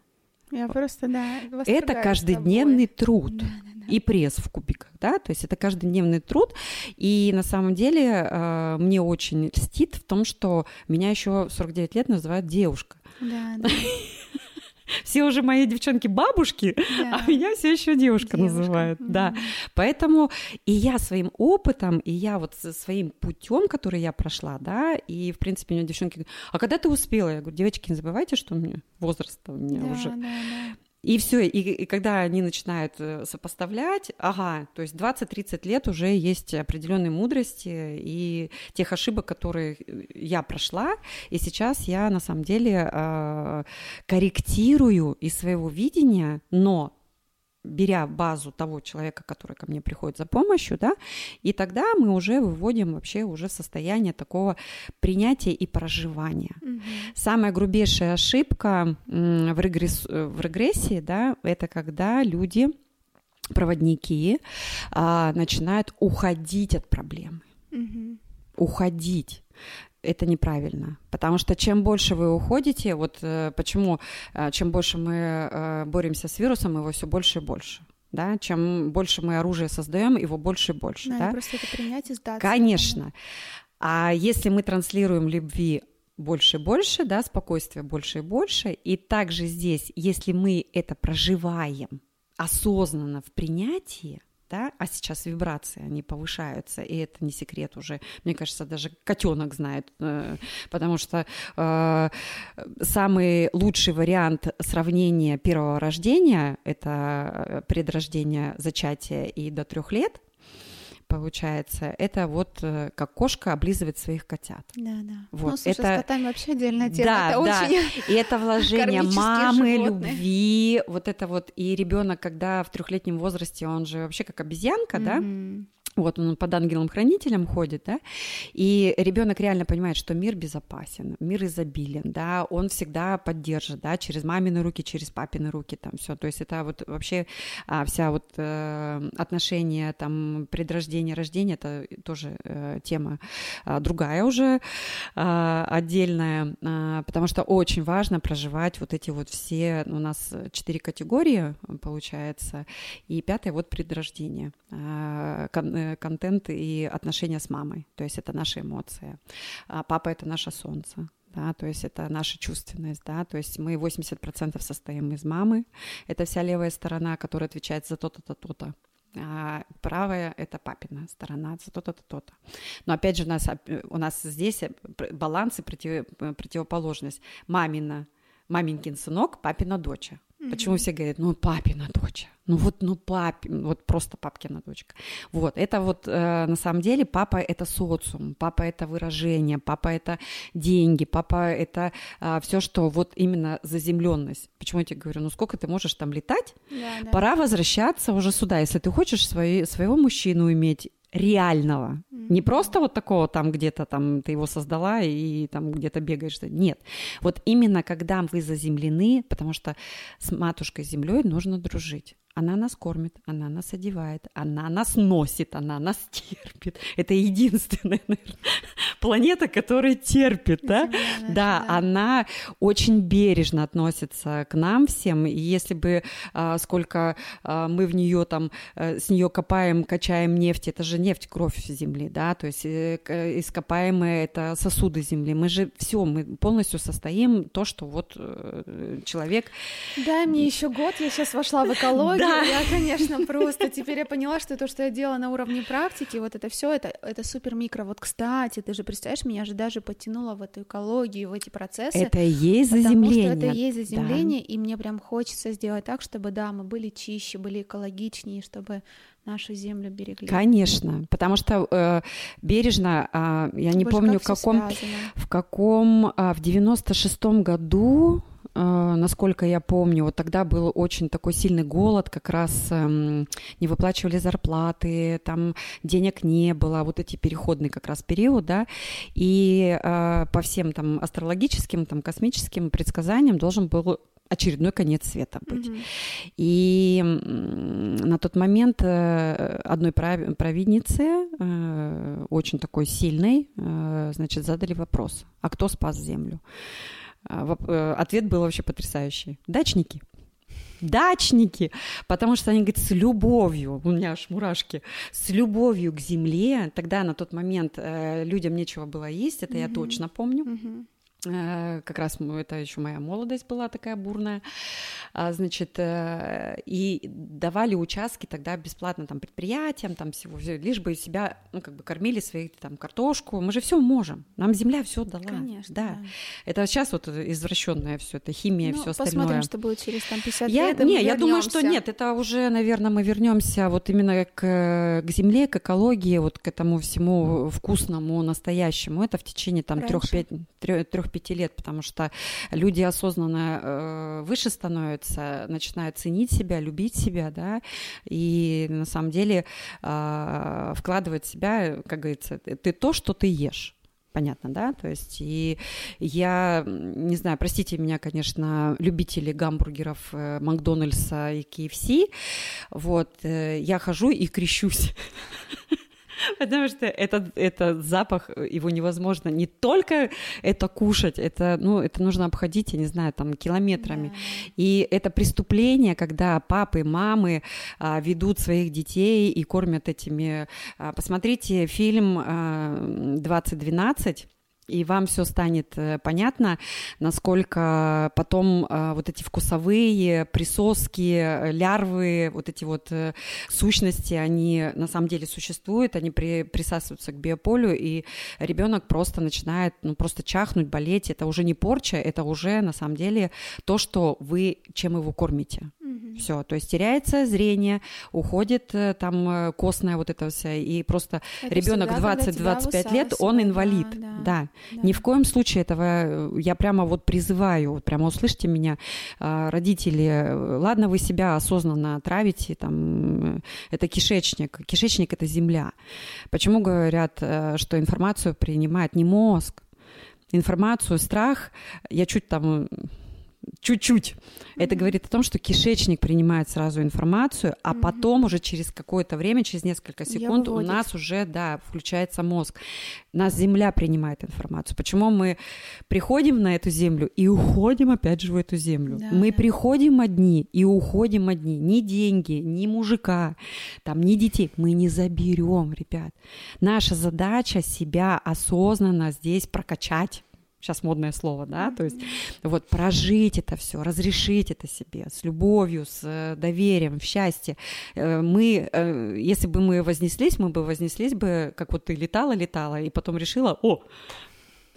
Я просто, да, это каждодневный труд. Да, да, да. И пресс в кубиках, да, то есть это каждодневный труд. И на самом деле э, мне очень льстит в том, что меня еще в 49 лет называют девушка. Да, да, [LAUGHS] [LAUGHS] Все уже мои девчонки бабушки, да. а меня все еще девушка, Девушка. называют. Да. Мгм. Поэтому и я своим опытом, и я вот своим путем, который я прошла, да, и в принципе у меня девчонки говорят, а когда ты успела? Я говорю, девочки, не забывайте, что у меня возраст у меня Да, уже. да, да. И все, и, и когда они начинают э, сопоставлять, ага, то есть 20-30 лет уже есть определенные мудрости и тех ошибок, которые э, я прошла, и сейчас я на самом деле э, корректирую из своего видения, но беря базу того человека, который ко мне приходит за помощью, да, и тогда мы уже выводим вообще уже состояние такого принятия и проживания. Мгм. Самая грубейшая ошибка в, регресс- в регрессии, да, это когда люди, проводники, а, начинают уходить от проблемы. Мгм. Уходить. Это неправильно, потому что чем больше вы уходите, вот э, почему, э, чем больше мы э, боремся с вирусом, его все больше и больше. да, чем больше мы оружия создаем, его больше и больше. Да, да? просто это принять и сдаться. Конечно. А если мы транслируем любви больше и больше, да, спокойствия больше и больше, и также здесь, если мы это проживаем осознанно в принятии, да, а сейчас вибрации, они повышаются, и это не секрет уже, мне кажется, даже котенок знает, э, потому что э, самый лучший вариант сравнения первого рождения, это предрождение, зачатие и до трех лет – получается, это вот э, как кошка облизывает своих котят. Да, да. Вот, ну, слушай, это... с котами вообще отдельная тема. Да, это да. очень И это вложение мамы, животные. любви, вот это вот, и ребенок, когда в трехлетнем возрасте, он же вообще как обезьянка, mm-hmm. да? Вот он под ангелом-хранителем ходит, да, и ребенок реально понимает, что мир безопасен, мир изобилен, да, он всегда поддержит, да, через мамины руки, через папины руки, там все, то есть это вот вообще а, вся вот э, отношения, там, предрождение, рождение, это тоже э, тема э, другая уже, э, отдельная, э, потому что очень важно проживать вот эти вот все, у нас четыре категории, получается, и пятая вот предрождение, э, Э, контент и отношения с мамой. То есть это наши эмоции. А папа — это наше солнце. Да, то есть это наша чувственность, да, то есть мы 80% состоим из мамы, это вся левая сторона, которая отвечает за то-то, то-то, то-то, а правая — это папина сторона, за то-то, то-то. Но опять же у нас, у нас здесь баланс и против, противоположность. Мамина, маменькин сынок, папина Почему все говорят, ну, папина дочь, ну вот, ну, пап, вот просто папкина дочка. Вот, это вот э, на самом деле папа это социум, папа это выражение, папа это деньги, папа это э, все, что вот именно заземленность. Почему я тебе говорю, ну сколько ты можешь там летать? Да, да. Пора возвращаться уже сюда, если ты хочешь свои, своего мужчину иметь реального. Mm-hmm. Не просто вот такого там где-то там ты его создала и там где-то бегаешь. Нет. Вот именно когда вы заземлены, потому что с матушкой землей нужно дружить. Она нас кормит, она нас одевает, она нас носит, она нас [LAUGHS] терпит. Это единственная, наверное, планета, которая терпит, да? Земля, да, да, она очень бережно относится к нам всем. И если бы а, сколько а, мы в нее там а, с нее копаем, качаем нефть, это же нефть, кровь земли, да, то есть э, ископаемые это сосуды земли. Мы же все, мы полностью состоим то, что вот э, человек. Дай мне еще год, я сейчас вошла в [LAUGHS] экологию да. я, конечно, просто теперь я поняла, что то, что я делала на уровне практики, вот это все, это, это супер микро. Вот, кстати, ты же представляешь, меня же даже подтянуло в эту экологию, в эти процессы. Это и есть заземление. Потому что это и есть заземление, да. и мне прям хочется сделать так, чтобы, да, мы были чище, были экологичнее, чтобы нашу землю берегли. Конечно, потому что э, бережно, э, я не Боже, помню, в каком, в каком, э, в 96-м году насколько я помню, вот тогда был очень такой сильный голод, как раз эм, не выплачивали зарплаты, там денег не было, вот эти переходный как раз период, да, и э, по всем там астрологическим, там космическим предсказаниям должен был очередной конец света быть. Mm-hmm. И на тот момент э, одной провиднице, э, очень такой сильной, э, значит, задали вопрос, а кто спас Землю? А, э, ответ был вообще потрясающий. Дачники. Дачники, потому что они говорят с любовью, у меня аж мурашки, с любовью к земле. Тогда на тот момент э, людям нечего было есть, это mm-hmm. я точно помню. Mm-hmm. Э, как раз это еще моя молодость была такая бурная, а, значит, э, и давали участки тогда бесплатно там предприятиям, там всего, лишь бы себя, ну, как бы кормили свои там картошку, мы же все можем, нам земля все дала. Конечно. Да. да. Это сейчас вот извращенное все, это химия, ну, все остальное. Посмотрим, что будет через там 50 я, лет. Не, я думаю, что нет, это уже, наверное, мы вернемся вот именно к, к земле, к экологии, вот к этому всему вкусному, настоящему. Это в течение там трех-пяти трех-пяти лет, потому что люди осознанно э, выше становятся, начинают ценить себя, любить себя, да, и на самом деле э, вкладывать в себя, как говорится, ты то, что ты ешь. Понятно, да? То есть и я, не знаю, простите меня, конечно, любители гамбургеров э, Макдональдса и KFC, вот, я хожу и крещусь [LAUGHS] [LAUGHS] Потому что этот, этот запах, его невозможно не только это кушать, это, ну, это нужно обходить, я не знаю, там, километрами. Да. И это преступление, когда папы, мамы а, ведут своих детей и кормят этими... А, посмотрите фильм а, «2012», и вам все станет э, понятно, насколько потом э, вот эти вкусовые присоски, э, лярвы, вот эти вот сущности, они на самом деле существуют, они при, присасываются к биополю, и ребенок просто начинает, ну, просто чахнуть, болеть. Это уже не порча, это уже на самом деле то, что вы, чем его кормите. Угу. Все, то есть теряется зрение, уходит там костная вот эта вся, и просто ребенок 20-25 лет, он инвалид. Да, да. да. Ни в коем случае этого я прямо вот призываю, вот прямо услышьте меня, родители, ладно, вы себя осознанно травите, там, это кишечник, кишечник – это земля. Почему говорят, э, что информацию принимает не мозг, информацию, страх, я чуть там чуть-чуть. Это говорит о том, что кишечник принимает сразу информацию, а mm-hmm. потом уже через какое-то время, через несколько секунд у нас уже, да, включается мозг. Нас Земля принимает информацию. Почему мы приходим на эту Землю и уходим опять же в эту Землю? Да, мы да. приходим одни и уходим одни. Ни деньги, ни мужика, там, ни детей мы не заберем, ребят. Наша задача себя осознанно здесь прокачать сейчас модное слово, да, то есть вот прожить это все, разрешить это себе с любовью, с э, доверием, в счастье. Э, мы, э, если бы мы вознеслись, мы бы вознеслись бы, как вот ты летала, летала, и потом решила, о,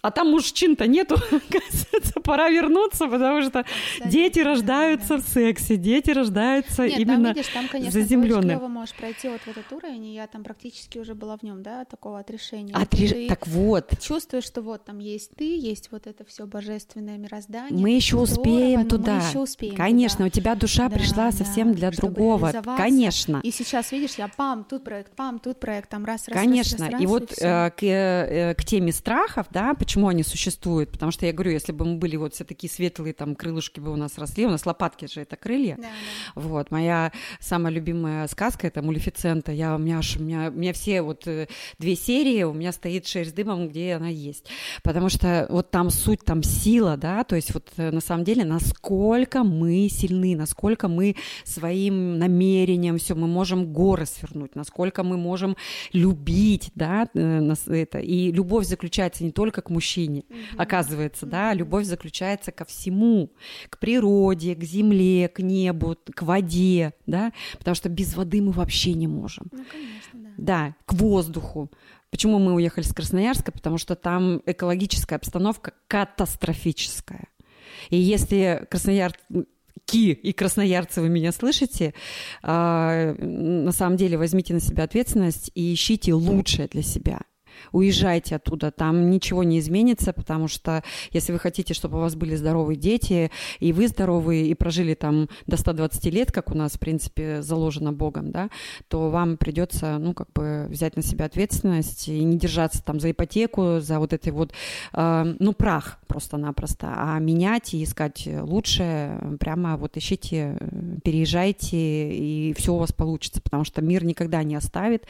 а там мужчин-то нету, [LAUGHS] оказывается, пора вернуться, потому что Кстати, дети рождаются да. в сексе, дети рождаются Нет, именно там, видишь, там, конечно, заземленные. Ты можешь пройти вот в этот уровень, и я там практически уже была в нем, да, такого отрешения. Отреш... Ты так вот. Чувствуешь, что вот там есть ты, есть вот это все божественное мироздание. Мы еще успеем туда. Мы еще успеем Конечно, туда. у тебя душа да, пришла да, совсем для другого. Конечно. И сейчас, видишь, я пам, тут проект, пам, тут проект, там раз, раз, Конечно. Раз, раз, и вот и э, к, э, к теме страхов, да, почему почему они существуют. Потому что я говорю, если бы мы были вот все такие светлые, там крылышки бы у нас росли, у нас лопатки же это крылья. Да, да. Вот, моя самая любимая сказка это Мулефицента. Я, у, меня аж, у, меня, у меня все вот э, две серии, у меня стоит шерсть с дымом, где она есть. Потому что вот там суть, там сила, да, то есть вот э, на самом деле насколько мы сильны, насколько мы своим намерением все, мы можем горы свернуть, насколько мы можем любить, да, э, это. И любовь заключается не только к мужчине, мужчине, mm-hmm. оказывается, да, любовь заключается ко всему, к природе, к земле, к небу, к воде, да, потому что без воды мы вообще не можем. Ну, конечно, да. Да, к воздуху. Почему мы уехали с Красноярска? Потому что там экологическая обстановка катастрофическая. И если Краснояр Ки и красноярцы, вы меня слышите, а, на самом деле возьмите на себя ответственность и ищите лучшее для себя – уезжайте оттуда, там ничего не изменится, потому что если вы хотите, чтобы у вас были здоровые дети, и вы здоровые, и прожили там до 120 лет, как у нас, в принципе, заложено Богом, да, то вам придется, ну, как бы взять на себя ответственность и не держаться там за ипотеку, за вот этой вот, э, ну, прах просто-напросто, а менять и искать лучшее, прямо вот ищите, переезжайте, и все у вас получится, потому что мир никогда не оставит,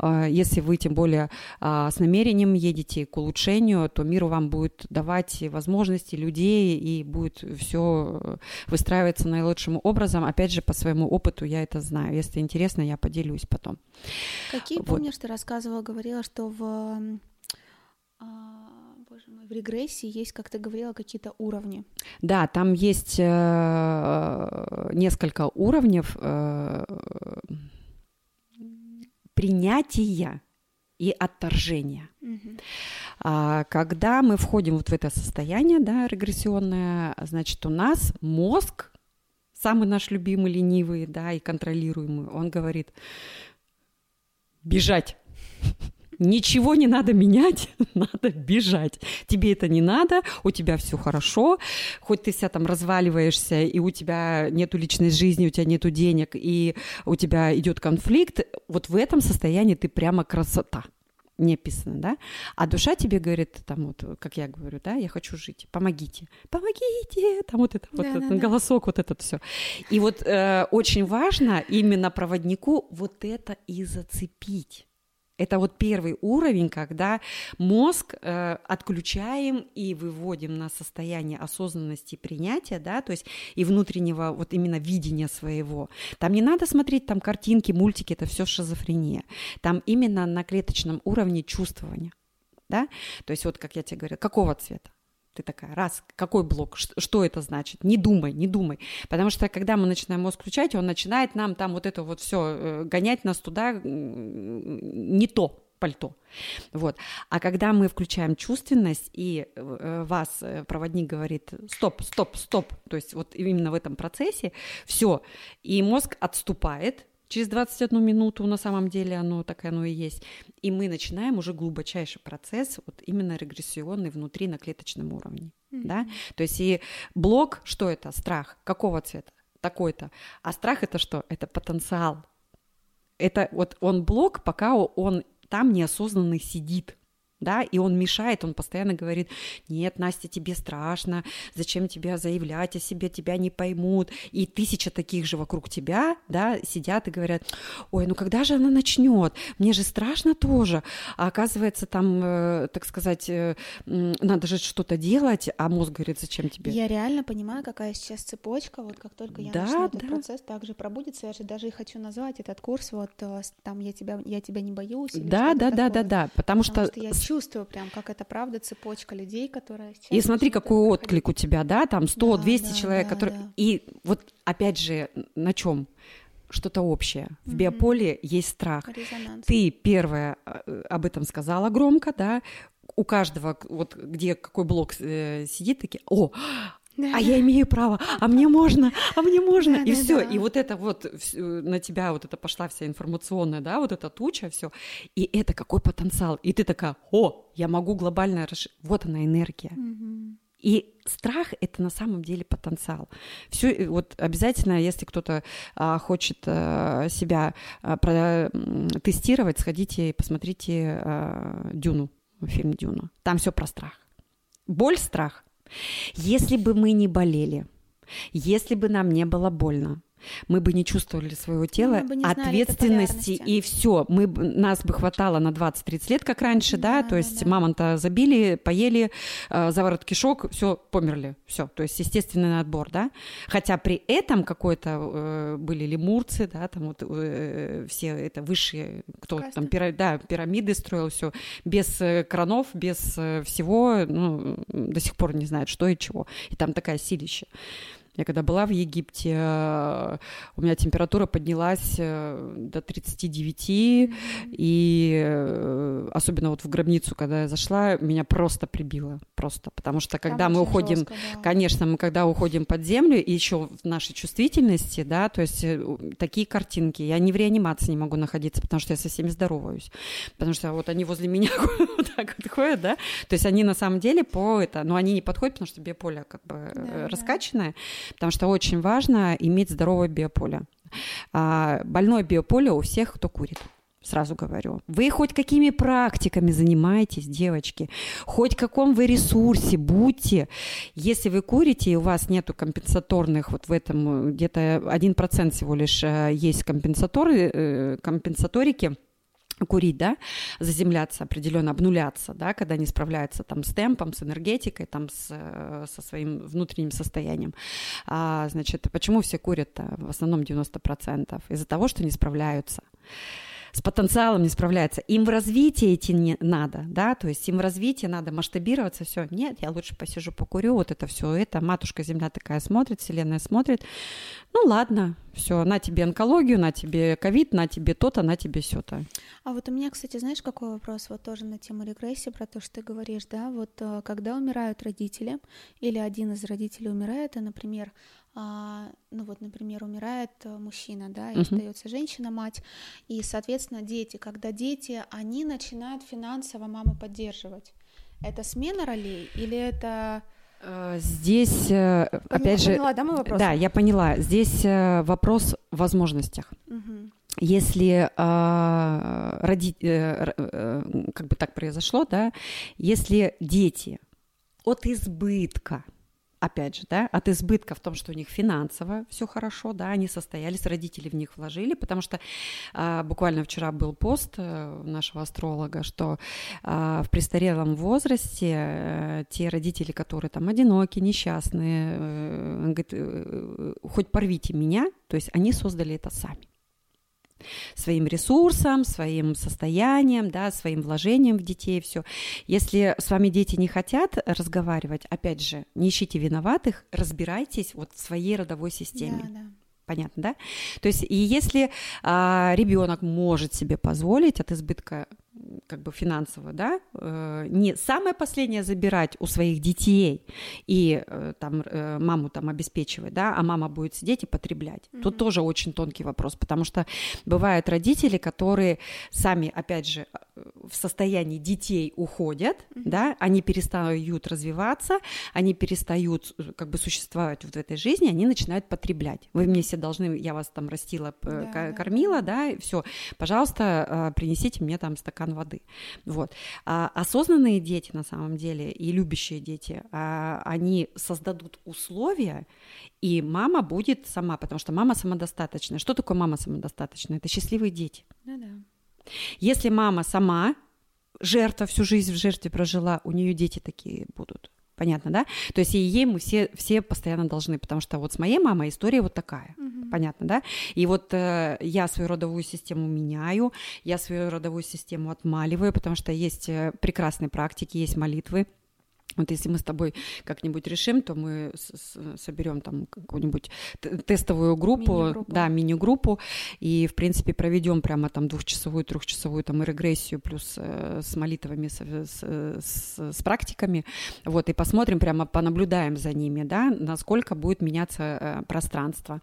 э, если вы тем более э, с намерением едете к улучшению, то мир вам будет давать возможности людей, и будет все выстраиваться наилучшим образом. Опять же, по своему опыту я это знаю. Если интересно, я поделюсь потом. Какие, вот. помнишь, ты рассказывала, говорила, что в а, в регрессии есть, как ты говорила, какие-то уровни. Да, там есть э, несколько уровней э, принятия и отторжение. Угу. А, когда мы входим вот в это состояние, да, регрессионное, значит, у нас мозг, самый наш любимый, ленивый, да, и контролируемый, он говорит, бежать. Ничего не надо менять, [LAUGHS] надо бежать. Тебе это не надо, у тебя все хорошо, хоть ты вся там разваливаешься, и у тебя нету личной жизни, у тебя нету денег, и у тебя идет конфликт, вот в этом состоянии ты прямо красота не описано, да, а душа тебе говорит, там вот, как я говорю, да, я хочу жить, помогите, помогите, там вот это, да, вот да, этот да. голосок, вот это все. И вот э, очень важно именно проводнику вот это и зацепить Это вот первый уровень, когда мозг э, отключаем и выводим на состояние осознанности принятия, да, то есть и внутреннего вот именно видения своего. Там не надо смотреть там картинки, мультики, это все шизофрения. Там именно на клеточном уровне чувствования, да, то есть вот как я тебе говорю, какого цвета? Ты такая, раз, какой блок, что это значит? Не думай, не думай. Потому что когда мы начинаем мозг включать, он начинает нам там вот это вот все э, гонять нас туда не то пальто. Вот. А когда мы включаем чувственность, и э, вас э, проводник говорит, стоп, стоп, стоп, то есть вот именно в этом процессе все, и мозг отступает, Через 21 минуту на самом деле оно так оно и есть. И мы начинаем уже глубочайший процесс, вот именно регрессионный внутри на клеточном уровне. Mm-hmm. Да? То есть и блок, что это? Страх. Какого цвета? Такой-то. А страх это что? Это потенциал. Это вот он блок, пока он там неосознанно сидит да, и он мешает, он постоянно говорит, нет, Настя, тебе страшно, зачем тебя заявлять о себе, тебя не поймут, и тысяча таких же вокруг тебя, да, сидят и говорят, ой, ну когда же она начнет, мне же страшно тоже, а оказывается там, э, так сказать, э, надо же что-то делать, а мозг говорит, зачем тебе? Я реально понимаю, какая сейчас цепочка, вот как только я да, начну этот да. процесс также пробудется, я же даже и хочу назвать этот курс, вот э, там я тебя, я тебя не боюсь. Да, да, да, да, да, потому, потому что, что чувствую прям, как это правда цепочка людей, которая сейчас... И смотри, какой отклик у тебя, да, там 100, да, 200 да, человек, да, которые... Да. И вот опять же, на чем? что-то общее. В mm биополе есть страх. Резонанс. Ты первая э, об этом сказала громко, да. У каждого, вот где какой блок э, сидит, такие, о, а я имею право, а мне можно, а мне можно, и все, и вот это вот на тебя вот это пошла вся информационная, да, вот эта туча, все, и это какой потенциал, и ты такая, о, я могу глобально расширить, вот она энергия. И страх это на самом деле потенциал. Все, вот обязательно, если кто-то а, хочет а, себя а, про, тестировать, сходите и посмотрите а, Дюну, фильм Дюна. Там все про страх. Боль, страх если бы мы не болели, если бы нам не было больно, мы бы не чувствовали своего тела, ответственности и все. Мы, нас бы хватало на 20-30 лет, как раньше, да, да то есть да. мамонта забили, поели, э, заворот кишок, все, померли, все. То есть естественный отбор, да. Хотя при этом какой-то э, были лемурцы, да, там вот э, все это высшие, кто Касты. там, пира, да, пирамиды строил, все, без э, кранов, без э, всего, ну, до сих пор не знают, что и чего. И там такая силища. Я когда была в Египте, э, у меня температура поднялась э, до 39, и э, особенно вот в гробницу, когда я зашла, меня просто прибило, просто, потому что когда Там мы уходим, жестко, да. конечно, мы когда уходим под землю, и еще в нашей чувствительности, да, то есть такие картинки, я не в реанимации не могу находиться, потому что я со всеми здороваюсь, потому что вот они возле меня [LAUGHS] вот так вот ходят, да, то есть они на самом деле по это, но они не подходят, потому что биополе как бы да, раскачанное, да потому что очень важно иметь здоровое биополе. А, больное биополе у всех, кто курит сразу говорю. Вы хоть какими практиками занимаетесь, девочки, хоть каком вы ресурсе будьте. Если вы курите, и у вас нету компенсаторных, вот в этом где-то 1% всего лишь э, есть компенсаторы, э, компенсаторики, курить, да, заземляться определенно, обнуляться, да, когда не справляются там с темпом, с энергетикой, там с, э, со своим внутренним состоянием. А, значит, почему все курят в основном 90%? Из-за того, что не справляются с потенциалом не справляется. Им в развитии идти не надо, да, то есть им в развитии надо масштабироваться, все. Нет, я лучше посижу, покурю, вот это все, это матушка Земля такая смотрит, Вселенная смотрит. Ну ладно, все, на тебе онкологию, на тебе ковид, на тебе то-то, на тебе все-то. А вот у меня, кстати, знаешь, какой вопрос? Вот тоже на тему регрессии, про то, что ты говоришь, да, вот э, когда умирают родители, или один из родителей умирает, и, например, ну вот, например, умирает э, мужчина, да, и uh-huh. остается женщина, мать, и, соответственно, дети, когда дети, они начинают финансово маму поддерживать. Это смена ролей или это э, Здесь, э, опять же, поняла, да, мой вопрос? Да, я поняла. Здесь вопрос в возможностях. Угу. Если э, роди, э, э, как бы так произошло, да, если дети от избытка опять же, да, от избытка в том, что у них финансово все хорошо, да, они состоялись, родители в них вложили, потому что а, буквально вчера был пост а, нашего астролога, что а, в престарелом возрасте а, те родители, которые там одиноки, несчастные, а, говорит, хоть порвите меня, то есть они создали это сами своим ресурсом, своим состоянием, да, своим вложением в детей, все. Если с вами дети не хотят разговаривать, опять же, не ищите виноватых, разбирайтесь вот в своей родовой системе. Да, да. Понятно, да? То есть, и если а, ребенок может себе позволить от избытка как бы финансово, да, э, не самое последнее забирать у своих детей и э, там э, маму там обеспечивать, да, а мама будет сидеть и потреблять. Mm-hmm. Тут тоже очень тонкий вопрос, потому что бывают родители, которые сами, опять же, в состоянии детей уходят, mm-hmm. да, они перестают развиваться, они перестают как бы существовать вот в этой жизни, они начинают потреблять. Вы мне все должны, я вас там растила, да, кормила, да, да все, пожалуйста, принесите мне там стакан воды. Вот. А осознанные дети, на самом деле, и любящие дети, а, они создадут условия, и мама будет сама, потому что мама самодостаточная. Что такое мама самодостаточная? Это счастливые дети. Ну да. Если мама сама жертва всю жизнь в жертве прожила, у нее дети такие будут. Понятно, да? То есть и ей мы все, все постоянно должны, потому что вот с моей мамой история вот такая. Угу. Понятно, да? И вот э, я свою родовую систему меняю, я свою родовую систему отмаливаю, потому что есть э, прекрасные практики, есть молитвы, вот если мы с тобой как-нибудь решим, то мы соберем там какую-нибудь тестовую группу, мини-группу. да, мини-группу, и, в принципе, проведем прямо там двухчасовую, трехчасовую там и регрессию плюс э, с молитвами, с, с, с, с практиками, вот, и посмотрим, прямо понаблюдаем за ними, да, насколько будет меняться э, пространство.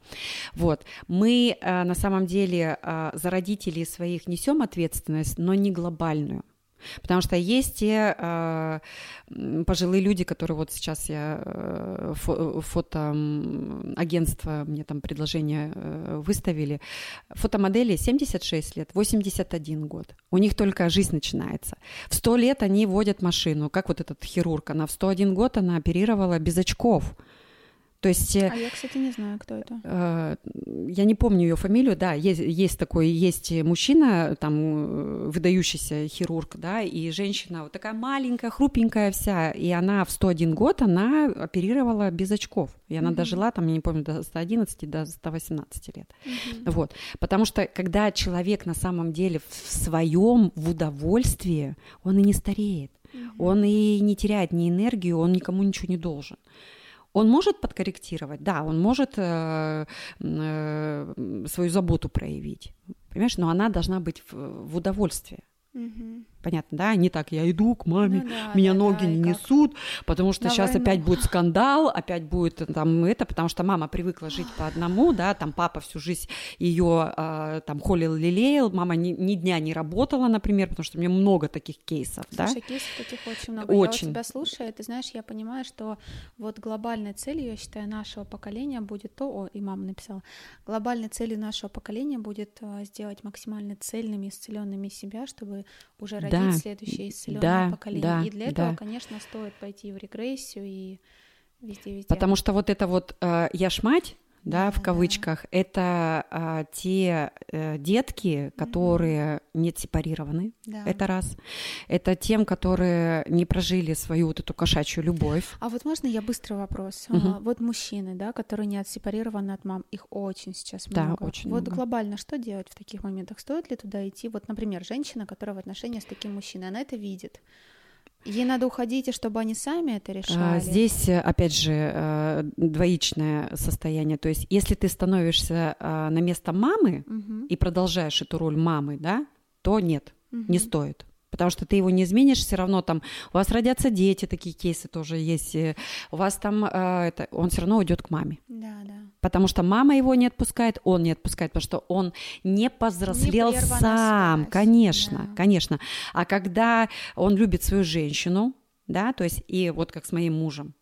Вот, мы э, на самом деле э, за родителей своих несем ответственность, но не глобальную. Потому что есть те э, пожилые люди, которые вот сейчас я э, фо, фотоагентство мне там предложение э, выставили, фотомодели 76 лет, 81 год, у них только жизнь начинается. В 100 лет они водят машину, как вот этот хирург, она в 101 год она оперировала без очков. То есть, э, а я, кстати, не знаю, кто это. Э, я не помню ее фамилию, да, есть, есть такой, есть мужчина, там, э, выдающийся хирург, да, и женщина вот такая маленькая, хрупенькая вся, и она в 101 год, она оперировала без очков, и она mm-hmm. дожила, там, я не помню, до 111, до 118 лет, mm-hmm. вот, потому что, когда человек на самом деле в своем, в удовольствии, он и не стареет, mm-hmm. он и не теряет ни энергию, он никому ничего не должен. Он может подкорректировать, да, он может э, э, свою заботу проявить, понимаешь, но она должна быть в, в удовольствии. Угу. Понятно, да? Не так, я иду к маме, ну, да, меня да, ноги да, не несут, как? потому что Давай, сейчас ну. опять будет [LAUGHS] скандал, опять будет там это, потому что мама привыкла жить по одному, да, там папа всю жизнь ее э, а, там холил, лелеял, мама ни, ни дня не работала, например, потому что у меня много таких кейсов, Слушай, да? кейсов таких очень много. Очень. Я у тебя слушаю, ты знаешь, я понимаю, что вот глобальной целью, я считаю, нашего поколения будет то, о, и мама написала, глобальной целью нашего поколения будет э, сделать максимально цельными, исцеленными себя, чтобы уже родить да, следующее исцеленное да, поколение. Да, и для этого, да. конечно, стоит пойти в регрессию и везде, везде. Потому что вот это вот э, я ж мать, да, в кавычках, это а, те а, детки, которые mm-hmm. не сепарированы, да. это раз. Это тем, которые не прожили свою вот эту кошачью любовь. А вот можно я быстрый вопрос? Mm-hmm. А, вот мужчины, да, которые не отсепарированы от мам, их очень сейчас много. Да, очень Вот много. глобально что делать в таких моментах? Стоит ли туда идти? Вот, например, женщина, которая в отношениях с таким мужчиной, она это видит. Ей надо уходить, и чтобы они сами это а, решали. Здесь, э, опять же, э, двоичное состояние. То есть, если ты становишься э, на место мамы угу. и продолжаешь эту роль мамы, да, то нет, угу. не стоит потому что ты его не изменишь, все равно там у вас родятся дети, такие кейсы тоже есть, у вас там э, это, он все равно уйдет к маме. Да. Потому что мама его не отпускает, он не отпускает, потому что он не повзрослел не сам, связь. конечно, да. конечно. А когда он любит свою женщину, да, то есть и вот как с моим мужем,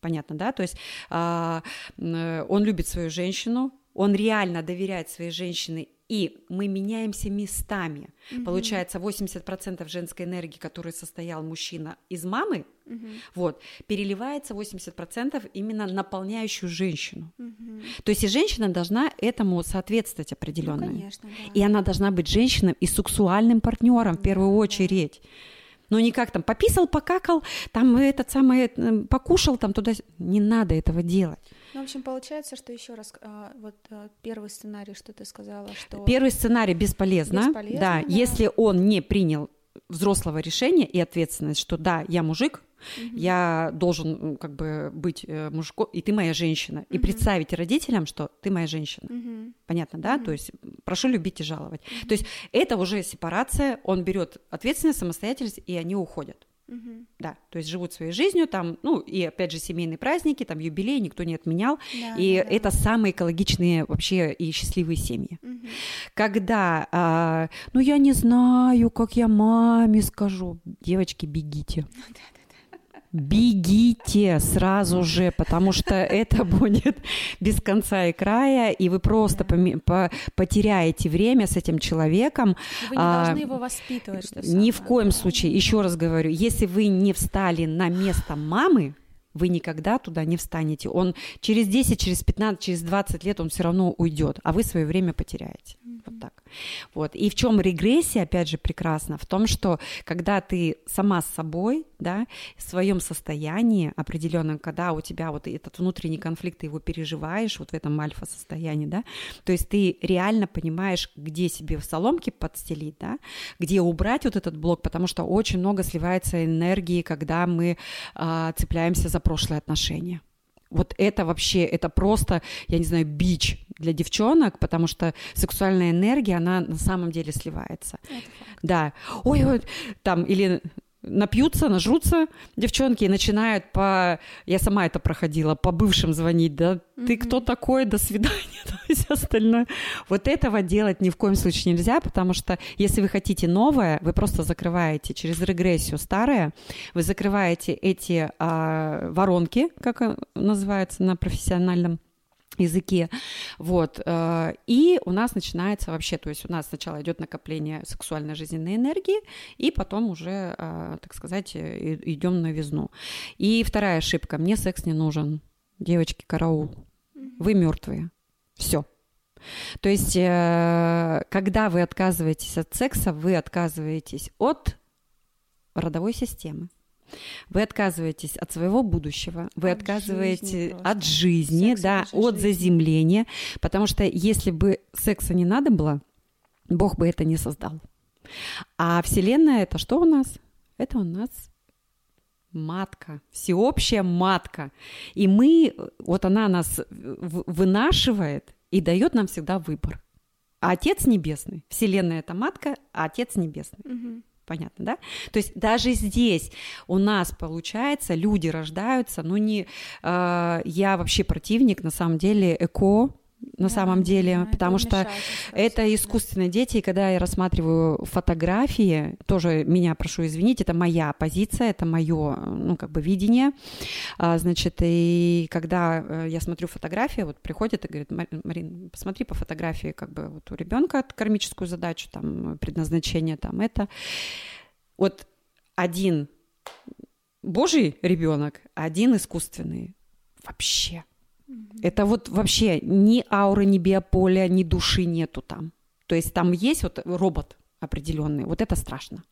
понятно, да, то есть э, он любит свою женщину, он реально доверяет своей женщине и мы меняемся местами. Угу. Получается, 80% женской энергии, которую состоял мужчина из мамы, угу. вот, переливается 80% именно наполняющую женщину. Угу. То есть и женщина должна этому соответствовать определенно. Ну, конечно, да. И она должна быть женщиной и сексуальным партнером в первую очередь. Да. Но не как там пописал, покакал, там этот самый э, покушал, там туда. Не надо этого делать. Ну, в общем, получается, что еще раз, а, вот а, первый сценарий, что ты сказала, что... Первый сценарий бесполезно, бесполезно да, да, если он не принял взрослого решения и ответственность, что да, я мужик, угу. я должен как бы быть э, мужиком, и ты моя женщина, угу. и представить родителям, что ты моя женщина. Угу. Понятно, да? Угу. То есть прошу любить и жаловать. Угу. То есть это уже сепарация, он берет ответственность, самостоятельность, и они уходят. Угу. Да, то есть живут своей жизнью, там, ну, и опять же семейные праздники, там, юбилей никто не отменял, да, и да, это да. самые экологичные вообще и счастливые семьи. Угу. Когда, а, ну, я не знаю, как я маме скажу, девочки, бегите. [LAUGHS] бегите сразу же, потому что это [LAUGHS] будет без конца и края, и вы просто по потеряете время с этим человеком. Вы не а, должны его воспитывать. Что ни в коем случае. Еще раз говорю, если вы не встали на место мамы, вы никогда туда не встанете. Он через 10, через 15, через 20 лет он все равно уйдет, а вы свое время потеряете. Mm-hmm. Вот так. Вот. И в чем регрессия, опять же, прекрасна? В том, что когда ты сама с собой, да, в своем состоянии определенном, когда у тебя вот этот внутренний конфликт, ты его переживаешь вот в этом альфа-состоянии, да, то есть ты реально понимаешь, где себе в соломке подстелить, да, где убрать вот этот блок, потому что очень много сливается энергии, когда мы а, цепляемся за прошлые отношения. Вот это вообще, это просто, я не знаю, бич для девчонок, потому что сексуальная энергия, она на самом деле сливается. Да. Ой, ой, там, или напьются, нажрутся девчонки и начинают по... Я сама это проходила, по бывшим звонить, да, mm-hmm. ты кто такой, до свидания, [LAUGHS] то есть остальное. Вот этого делать ни в коем случае нельзя, потому что если вы хотите новое, вы просто закрываете через регрессию старое, вы закрываете эти а, воронки, как называется на профессиональном языке, вот, э, и у нас начинается вообще, то есть у нас сначала идет накопление сексуальной жизненной энергии, и потом уже, э, так сказать, идем на визну. И вторая ошибка, мне секс не нужен, девочки, караул, вы мертвые, все. То есть, э, когда вы отказываетесь от секса, вы отказываетесь от родовой системы, вы отказываетесь от своего будущего, вы от отказываетесь жизни от жизни, Секс да, от жизнь. заземления, потому что если бы секса не надо было, Бог бы это не создал. А Вселенная это что у нас? Это у нас матка, всеобщая матка. И мы, вот она нас вынашивает и дает нам всегда выбор. А Отец Небесный, Вселенная это матка, а Отец Небесный. Угу. Понятно, да? То есть даже здесь у нас получается, люди рождаются, ну не, э, я вообще противник, на самом деле, эко, на да, самом деле, да, потому что это искусственные дети, и когда я рассматриваю фотографии, тоже меня прошу извинить, это моя позиция, это мое, ну, как бы видение, а, значит, и когда э, я смотрю фотографии, вот приходит и говорит, Марин, посмотри по фотографии, как бы вот у ребенка кармическую задачу, там, предназначение, там, это, вот один Божий ребенок, один искусственный, вообще это вот вообще ни ауры, ни биополя, ни души нету там. То есть там есть вот робот определенный. Вот это страшно.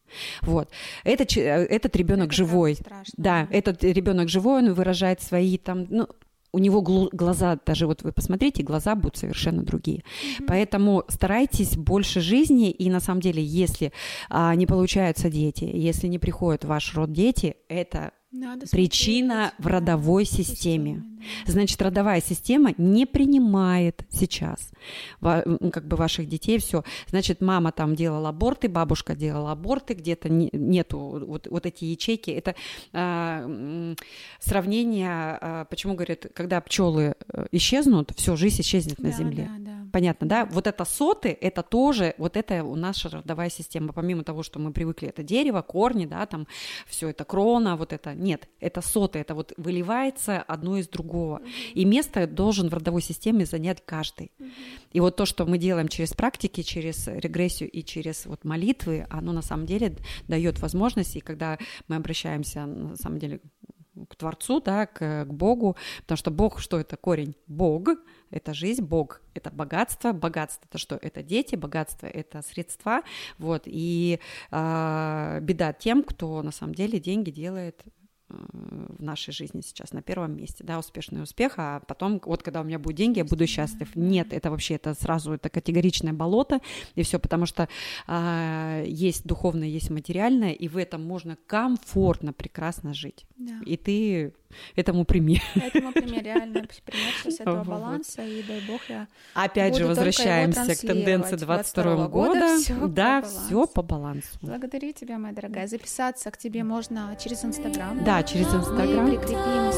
Вот. Это, этот ребенок это живой. Страшно, да, да, этот ребенок живой, он выражает свои там, ну, у него глаза, даже вот вы посмотрите, глаза будут совершенно другие. Mm-hmm. Поэтому старайтесь больше жизни, и на самом деле, если а, не получаются дети, если не приходят в ваш род дети, это надо Причина в родовой системе. Значит, родовая система не принимает сейчас как бы ваших детей все. Значит, мама там делала аборты, бабушка делала аборты, где-то нету вот, вот эти ячейки. Это э, сравнение, э, почему говорят, когда пчелы э, исчезнут, все, жизнь исчезнет на да, Земле. Да, да. Понятно, да? Вот это соты, это тоже, вот это у нас родовая система. Помимо того, что мы привыкли, это дерево, корни, да, там все это крона, вот это. Нет, это соты, это вот выливается одно из другого. Угу. И место должен в родовой системе занять каждый. Угу. И вот то, что мы делаем через практики, через регрессию и через вот молитвы, оно на самом деле дает возможность, и когда мы обращаемся, на самом деле, к Творцу, да, к, к Богу, потому что Бог, что это корень? Бог, это жизнь, Бог, это богатство, богатство это что? Это дети, богатство это средства, вот, и э, беда тем, кто на самом деле деньги делает в нашей жизни сейчас на первом месте, да, успешный успех, а потом, вот когда у меня будут деньги, я буду счастлив. Нет, это вообще, это сразу, это категоричное болото, и все, потому что а, есть духовное, есть материальное, и в этом можно комфортно, прекрасно жить. Да. И ты этому пример. Этому пример, реально пример с этого баланса, и дай бог я Опять же, возвращаемся к тенденции 22 года. Да, все по балансу. Благодарю тебя, моя дорогая. Записаться к тебе можно через Инстаграм. Да, через Инстаграм. Мы прикрепим